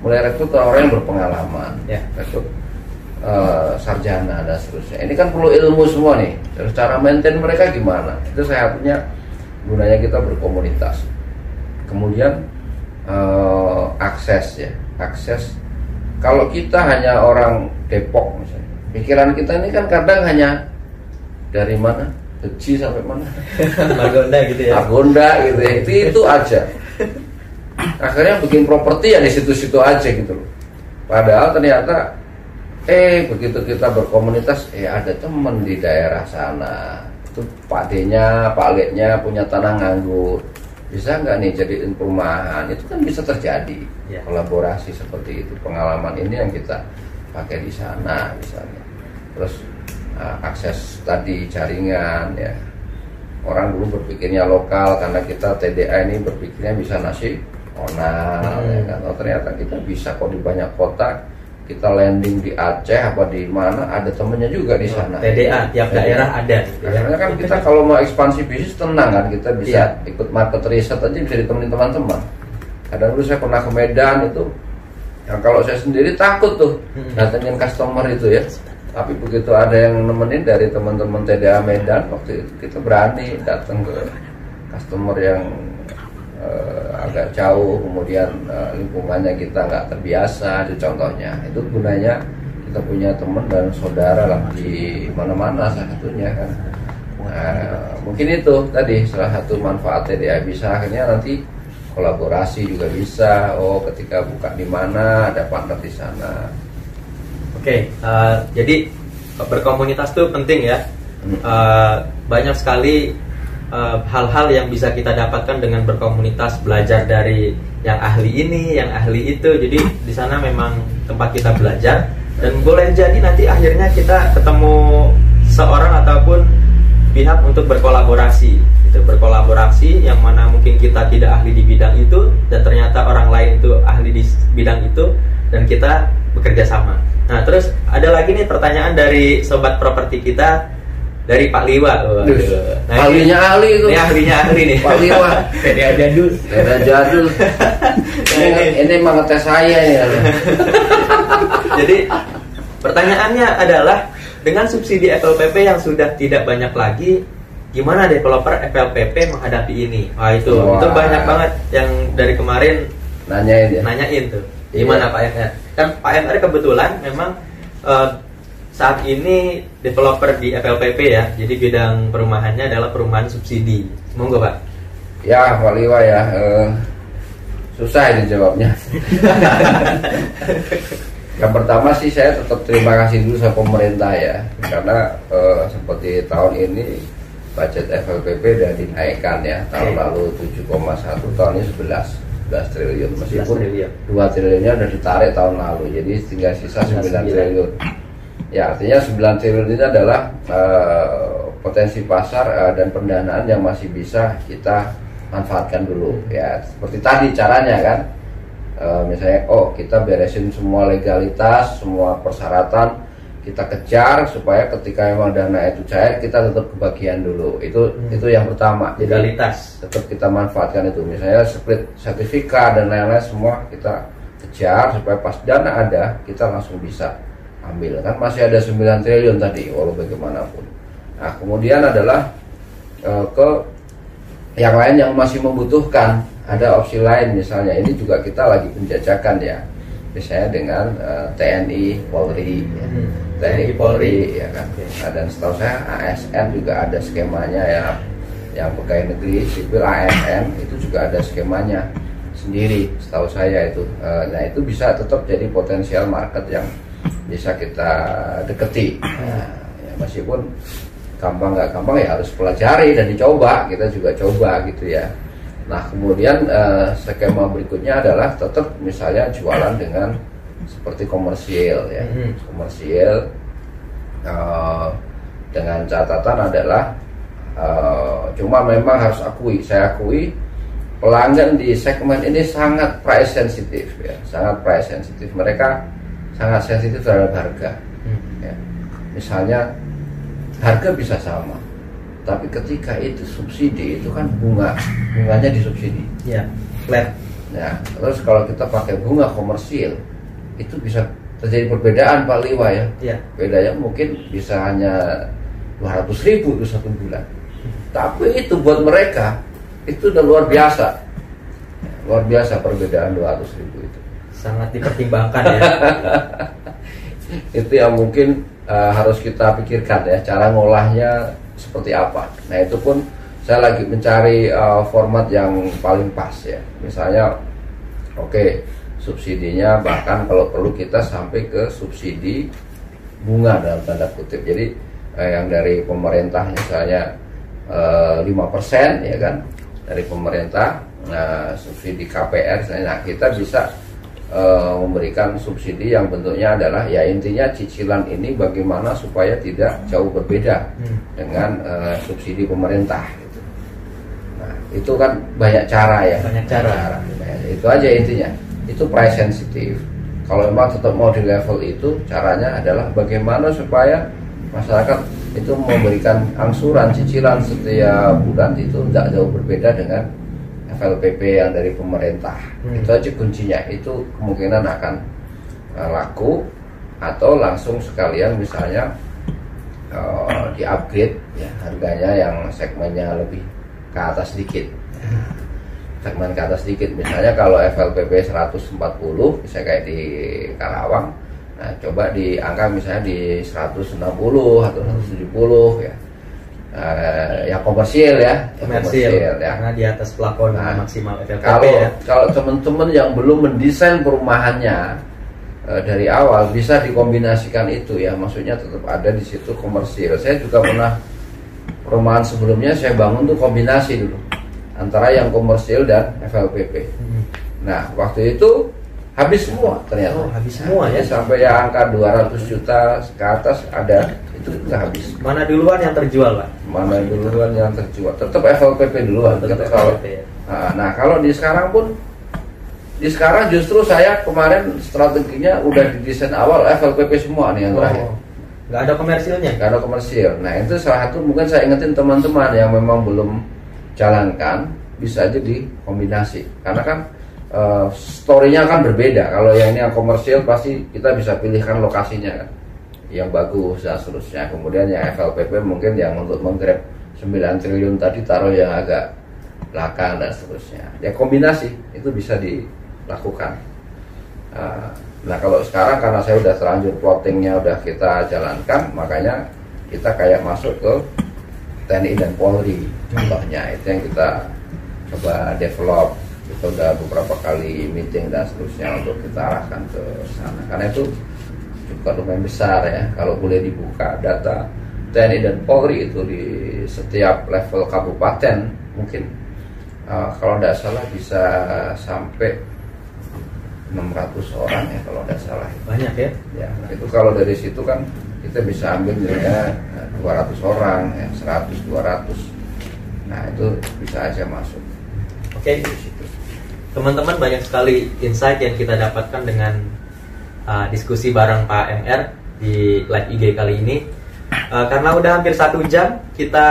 mulai rekrut orang yang berpengalaman. Ya. rekrut uh, sarjana dan seterusnya. Ini kan perlu ilmu semua nih. Terus cara maintain mereka gimana? Itu saya punya gunanya kita berkomunitas. Kemudian eh, akses ya akses. Kalau kita hanya orang Depok misalnya pikiran kita ini kan kadang hanya dari mana? Beji sampai mana? Margonda gitu ya. Agonda gitu ya. Itu itu aja. Akhirnya bikin properti ya di situ-situ aja gitu loh. Padahal ternyata eh begitu kita berkomunitas eh ada temen di daerah sana itu Pak D-nya, Pak Leknya punya tanah nganggur. Bisa nggak nih jadiin perumahan? Itu kan bisa terjadi. Ya. kolaborasi seperti itu. Pengalaman ini yang kita pakai di sana misalnya. Terus uh, akses tadi jaringan ya. Orang dulu berpikirnya lokal karena kita TDA ini berpikirnya bisa nasional Hmm. ya kan? Oh, ternyata kita bisa kok di banyak kota kita landing di Aceh apa di mana ada temennya juga di sana TDA tiap TDA. daerah ada gitu ya. Karena kan kita kalau mau ekspansi bisnis tenang kan kita bisa Iya. ikut market research aja bisa ditemenin teman-teman. Kadang dulu saya pernah ke Medan itu, yang kalau saya sendiri takut tuh Hmm. datengin customer itu ya. Tapi begitu ada yang nemenin dari teman-teman TDA Medan waktu itu kita berani datang ke customer yang eh, agak jauh, kemudian eh, lingkungannya kita nggak terbiasa, itu contohnya. Itu gunanya kita punya teman dan saudara lah di mana-mana salah satunya kan. Nah, mungkin itu tadi salah satu manfaat TDA bisa akhirnya nanti kolaborasi juga bisa. Oh, ketika buka di mana ada partner di sana. Oke, eh, jadi berkomunitas tuh penting ya. Hmm. Eh, banyak sekali eh, hal-hal yang bisa kita dapatkan dengan berkomunitas, belajar dari yang ahli ini, yang ahli itu. Jadi di sana memang tempat kita belajar dan boleh jadi nanti akhirnya kita ketemu seorang ataupun pihak untuk berkolaborasi. Gitu, berkolaborasi yang mana mungkin kita tidak ahli di bidang itu dan ternyata orang lain itu ahli di bidang itu dan kita bekerja sama. Nah, terus ada lagi nih pertanyaan dari sobat properti kita dari Pak Liwa. Nah, ini- ahlinya ahli itu. Ini ahlinya ahli nih. Pak Liwa. Dari jadul. Era jadul. ini, ini emang ngetes saya ya. Jadi pertanyaannya adalah dengan subsidi FLPP yang sudah tidak banyak lagi, gimana developer FLPP menghadapi ini? Wah itu, Wah. itu banyak banget yang dari kemarin Nanyain ya. nanyain tuh. Iya. Gimana Pak MR? Kan Pak MR kebetulan memang eh, saat ini developer di FLPP ya. Jadi bidang perumahannya adalah perumahan subsidi. Monggo Pak. Ya, Pak Liwa ya. eh, susah ini jawabnya. Yang pertama sih saya tetap terima kasih dulu sama pemerintah ya, karena eh, seperti tahun ini budget FLPP sudah dinaikkan ya. Tahun lalu 7,1, tahun ini 11 11 triliun. Meskipun 11 triliun. 2 triliunnya sudah ditarik tahun lalu, jadi tinggal sisa 9 Tinggal 9. triliun. Ya, artinya 9 triliun ini adalah eh, potensi pasar eh, dan pendanaan yang masih bisa kita manfaatkan dulu. Ya, seperti tadi caranya kan. Eh, misalnya, oh kita beresin semua legalitas, semua persyaratan, kita kejar supaya ketika memang dana itu cair kita tetap kebagian dulu. Itu Hmm. itu yang pertama. Jadi Legalitas. tetap kita manfaatkan itu misalnya split sertifikat dan lain-lain semua kita kejar supaya pas dana ada kita langsung bisa ambil. Kan masih ada 9 triliun tadi walau bagaimanapun. Nah kemudian adalah eh, ke yang lain yang masih membutuhkan. Ada opsi lain misalnya ini juga kita lagi penjajakan ya. Misalnya dengan eh, TNI Polri ya. Hmm. TNI Polri ya kan. Nah, dan setahu saya ASN juga ada skemanya ya. Yang pegawai negeri sipil ASN itu juga ada skemanya sendiri setahu saya itu. Eh, nah itu bisa tetap jadi potensial market yang bisa kita deketi. Nah, ya, meskipun gampang nggak gampang ya harus pelajari dan dicoba. Kita juga coba gitu ya. Nah kemudian eh, skema berikutnya adalah tetap misalnya jualan dengan seperti komersial ya. Mhm. komersial eh, dengan catatan adalah eh, cuma memang harus akui. Saya akui pelanggan di segmen ini sangat price sensitif ya sangat price sensitif. Mereka sangat sensitif terhadap harga. Hmm. ya. misalnya harga bisa sama tapi ketika itu subsidi itu kan bunga. Bunganya disubsidi. Ya flat. Ya terus kalau kita pakai bunga komersil itu bisa terjadi perbedaan Pak Liwa ya. Ya. Bedanya mungkin bisa hanya 200 ribu itu satu bulan. Tapi itu buat mereka itu udah luar biasa. Luar biasa perbedaan 200 ribu itu sangat dipertimbangkan ya. Itu yang mungkin uh, harus kita pikirkan ya cara ngolahnya seperti apa. Nah itu pun saya lagi mencari uh, format yang paling pas ya. Misalnya oke okay, subsidinya bahkan kalau perlu kita sampai ke subsidi bunga dalam tanda kutip. Jadi uh, yang dari pemerintah misalnya lima persen ya kan? Dari pemerintah nah, subsidi KPR nah kita bisa uh, memberikan subsidi yang bentuknya adalah ya intinya cicilan ini bagaimana supaya tidak jauh berbeda hmm. dengan uh, subsidi pemerintah. Gitu. Nah itu kan banyak cara ya. Banyak cara. cara. Nah, itu aja intinya. Itu price sensitive. Kalau memang tetap mau di level itu, caranya adalah bagaimana supaya masyarakat itu memberikan angsuran cicilan setiap bulan itu tidak jauh berbeda dengan FLPP yang dari pemerintah. Hmm. itu aja kuncinya. Itu kemungkinan akan uh, laku atau langsung sekalian misalnya uh, di upgrade ya harganya yang segmennya lebih ke atas sedikit. Segmen ke atas sedikit. Misalnya kalau FLPP 140 bisa kayak di Karawang nah coba di angka misalnya di 160 atau 170 ya uh, yang komersil ya, komersil, ya. karena di atas plafon nah, maksimal FLPP kalau, ya. Kalau teman-teman yang belum mendesain perumahannya uh, dari awal bisa dikombinasikan itu ya, maksudnya tetap ada di situ komersil. Saya juga pernah perumahan sebelumnya saya bangun tuh kombinasi dulu antara yang komersil dan FLPP. Hmm. Nah waktu itu habis semua ternyata. Oh, habis semua ya. Sampai ya angka 200 juta ke atas ada itu udah habis. Mana duluan yang terjual, Pak? Mana duluan yang terjual? Tetap FLPP duluan. Tetap kalau, ya. Nah, nah, kalau di sekarang pun di sekarang justru saya kemarin strateginya udah didesain awal FLPP semua nih yang terakhir. Oh, nggak ada komersilnya? Nggak ada komersil. Nah itu salah satu mungkin saya ingetin teman-teman yang memang belum jalankan bisa aja dikombinasi karena kan uh, storynya kan berbeda. Kalau yang ini yang komersil pasti kita bisa pilihkan lokasinya kan yang bagus dan seterusnya. Kemudian yang FLPP mungkin yang untuk menggrab 9 triliun tadi taruh yang agak belakang dan seterusnya. Ya kombinasi itu bisa dilakukan. Ah, nah kalau sekarang karena saya udah terlanjur plottingnya udah kita jalankan, makanya kita kayak masuk ke TNI dan Polri contohnya itu yang kita coba develop kita udah beberapa kali meeting dan seterusnya untuk kita arahkan ke sana karena itu cukup lumayan besar ya. Kalau boleh dibuka data TNI dan Polri itu di setiap level kabupaten mungkin uh, kalau tidak salah bisa sampai 600 orang ya kalau tidak salah. Banyak ya? Ya itu kalau dari situ kan kita bisa ambil misalnya 200 orang ya 100 200 nah itu bisa aja masuk. Oke. Okay. teman-teman banyak sekali insight yang kita dapatkan dengan uh, diskusi bareng Pak MR di live IG kali ini. Uh, karena udah hampir satu jam kita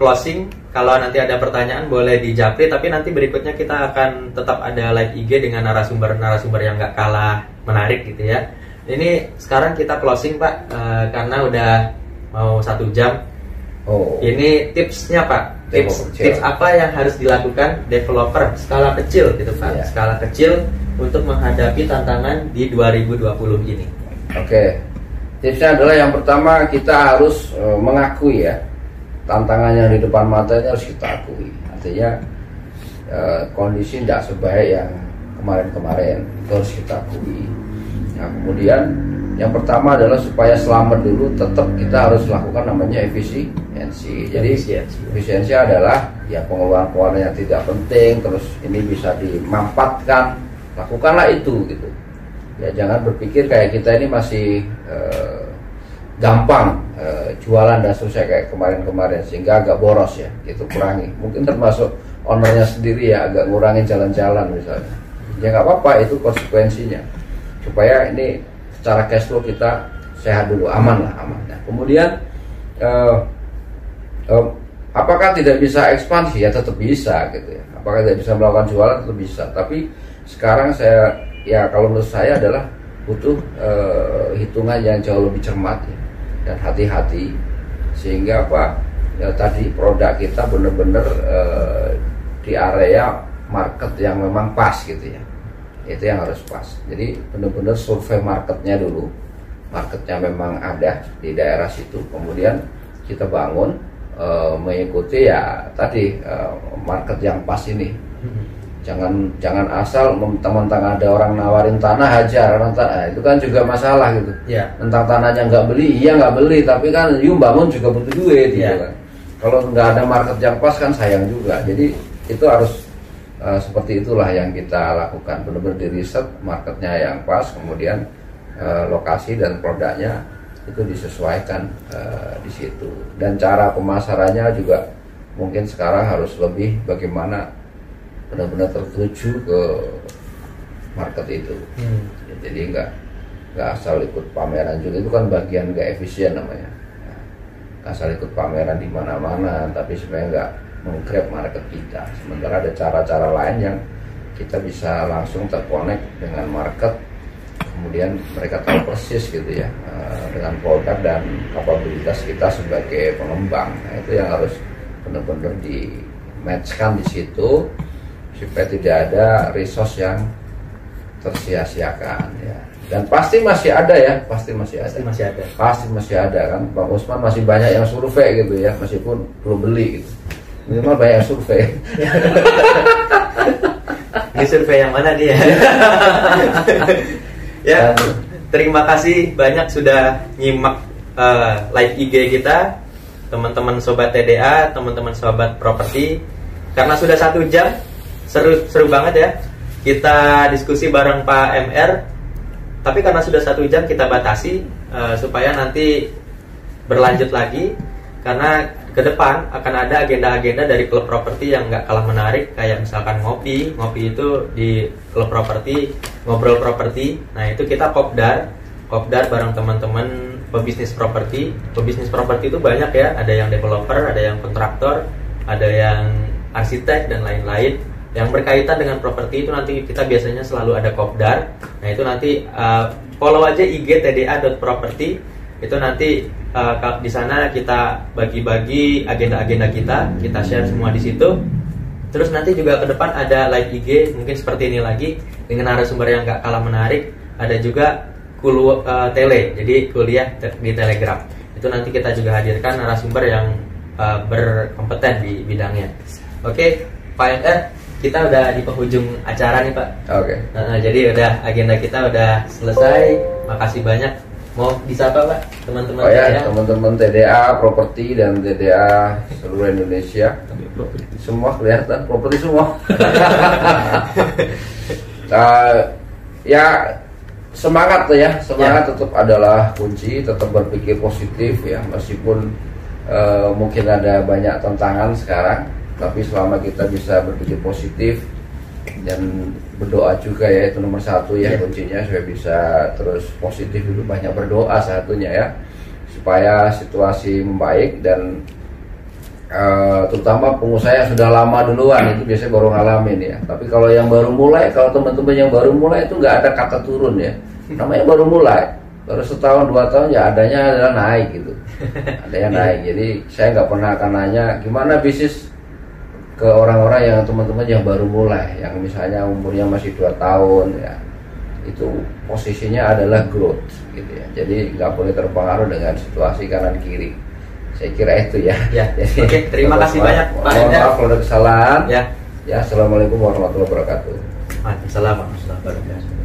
closing. Kalau nanti ada pertanyaan boleh dijapri, tapi nanti berikutnya kita akan tetap ada live IG dengan narasumber-narasumber yang nggak kalah menarik gitu ya. Ini sekarang kita closing Pak, uh, karena udah mau satu jam. Oh. Ini tipsnya Pak. Tips, tips apa yang harus dilakukan developer skala kecil gitu Pak, yeah. skala kecil untuk menghadapi tantangan di 2020 ini? Oke, tipsnya adalah yang pertama kita harus e, mengakui ya tantangannya di depan matanya harus kita akui. Artinya e, kondisi tidak sebaik yang kemarin-kemarin itu harus kita akui. Nah kemudian yang pertama adalah supaya selamat dulu tetap kita harus lakukan namanya efisiensi. Jadi efisiensi, efisiensi adalah ya pengeluaran pengeluaran yang tidak penting terus ini bisa dimanfaatkan lakukanlah itu gitu. Ya jangan berpikir kayak kita ini masih uh, gampang uh, jualan dan selesai kayak kemarin-kemarin sehingga agak boros ya gitu kurangi. Mungkin termasuk ownernya sendiri ya agak ngurangin jalan-jalan misalnya. Ya nggak apa-apa itu konsekuensinya. Supaya ini secara cash flow kita sehat dulu aman lah aman. Nah, kemudian uh, uh, apakah tidak bisa ekspansi? Ya tetap bisa gitu ya. Apakah tidak bisa melakukan jualan? Tetap bisa. Tapi sekarang saya ya kalau menurut saya adalah butuh uh, hitungan yang jauh lebih cermat ya, dan hati-hati. Sehingga apa? Ya tadi produk kita benar-benar uh, di area market yang memang pas gitu ya. Itu yang harus pas. Jadi benar-benar survei marketnya dulu. Marketnya memang ada di daerah situ. Kemudian kita bangun uh, mengikuti ya tadi uh, market yang pas ini jangan jangan asal mentang-mentang ada orang nawarin tanah hajar orang tanah nah, itu kan juga masalah gitu. Ya. tentang tanahnya nggak beli iya nggak beli tapi kan yuk bangun juga butuh duit gitu ya. kan. Kalau nggak ada market yang pas kan sayang juga. Jadi itu harus uh, seperti itulah yang kita lakukan. Benar-benar di riset marketnya yang pas kemudian uh, lokasi dan produknya itu disesuaikan uh, di situ. Dan cara pemasarannya juga mungkin sekarang harus lebih bagaimana benar-benar tertuju ke market itu. Hmm. ya, jadi nggak nggak asal ikut pameran juga. Itu kan bagian nggak efisien namanya. Ya, asal ikut pameran di mana-mana tapi sebenarnya nggak menggrab market kita. Sementara ada cara-cara lain yang kita bisa langsung terkonek dengan market kemudian mereka tahu persis gitu ya eh, dengan produk dan kapabilitas kita sebagai pengembang. Nah, itu yang harus benar-benar di matchkan di situ supaya tidak ada resource yang tersia-siakan ya. Dan pasti masih ada ya. Pasti masih ada. Pasti masih ada. Pasti masih ada kan. Bang Usman masih banyak yang survei gitu ya. Meskipun belum beli gitu. Minimal banyak yang survei. Ini survei yang mana dia? Ya terima kasih banyak sudah nyimak uh, live IG kita teman-teman sobat TDA teman-teman sobat properti. Karena sudah satu jam seru seru banget ya. Kita diskusi bareng Pak MR tapi karena sudah satu jam kita batasi uh, supaya nanti berlanjut lagi. Karena ke depan akan ada agenda-agenda dari klub properti yang nggak kalah menarik. Kayak misalkan ngopi. Ngopi itu di klub properti ngobrol properti. Nah itu kita kopdar. Kopdar bareng teman-teman pebisnis properti. Pebisnis properti itu banyak ya. Ada yang developer ada yang kontraktor ada yang arsitek dan lain-lain yang berkaitan dengan properti itu nanti kita biasanya selalu ada kopdar. Nah itu nanti uh, follow aja IG tda.property itu nanti uh, di sana kita bagi-bagi agenda-agenda kita. Kita share semua di situ. Terus nanti juga ke depan ada live IG mungkin seperti ini lagi dengan narasumber yang gak kalah menarik. Ada juga kulu uh, tele jadi kuliah di telegram. Itu nanti kita juga hadirkan narasumber yang uh, berkompeten di bidangnya. Oke okay, Pak kita udah di penghujung acara nih Pak. Oke. Okay. Nah, jadi udah agenda kita udah selesai. Makasih banyak. Mau disapa Pak teman-teman oh, ya, teman-teman TDA properti dan TDA seluruh Indonesia. Semua kelihatan properti semua. uh, ya semangat tuh ya semangat ya. tetap adalah kunci tetap berpikir positif ya meskipun uh, mungkin ada banyak tantangan sekarang tapi selama kita bisa berpikir positif dan berdoa juga ya itu nomor satu ya yeah. kuncinya supaya bisa terus positif itu banyak berdoa satunya ya supaya situasi membaik dan uh, terutama pengusaha yang sudah lama duluan itu biasanya baru ngalamin ya. Tapi kalau yang baru mulai kalau teman-teman yang baru mulai itu nggak ada kata turun ya. Namanya baru mulai baru setahun dua tahun ya adanya adalah naik gitu. Adanya naik. Jadi saya nggak pernah akan nanya gimana bisnis ke orang-orang yang teman-teman yang baru mulai yang misalnya umurnya masih dua tahun ya. Itu posisinya adalah growth gitu ya. Jadi nggak boleh terpengaruh dengan situasi kanan kiri. Saya kira itu ya, ya. Jadi, oke terima kasih banyak Pak mohon maaf kalau ada kesalahan. Ya. Ya assalamualaikum warahmatullahi wabarakatuh. Waalaikumsalam warahmatullahi wabarakatuh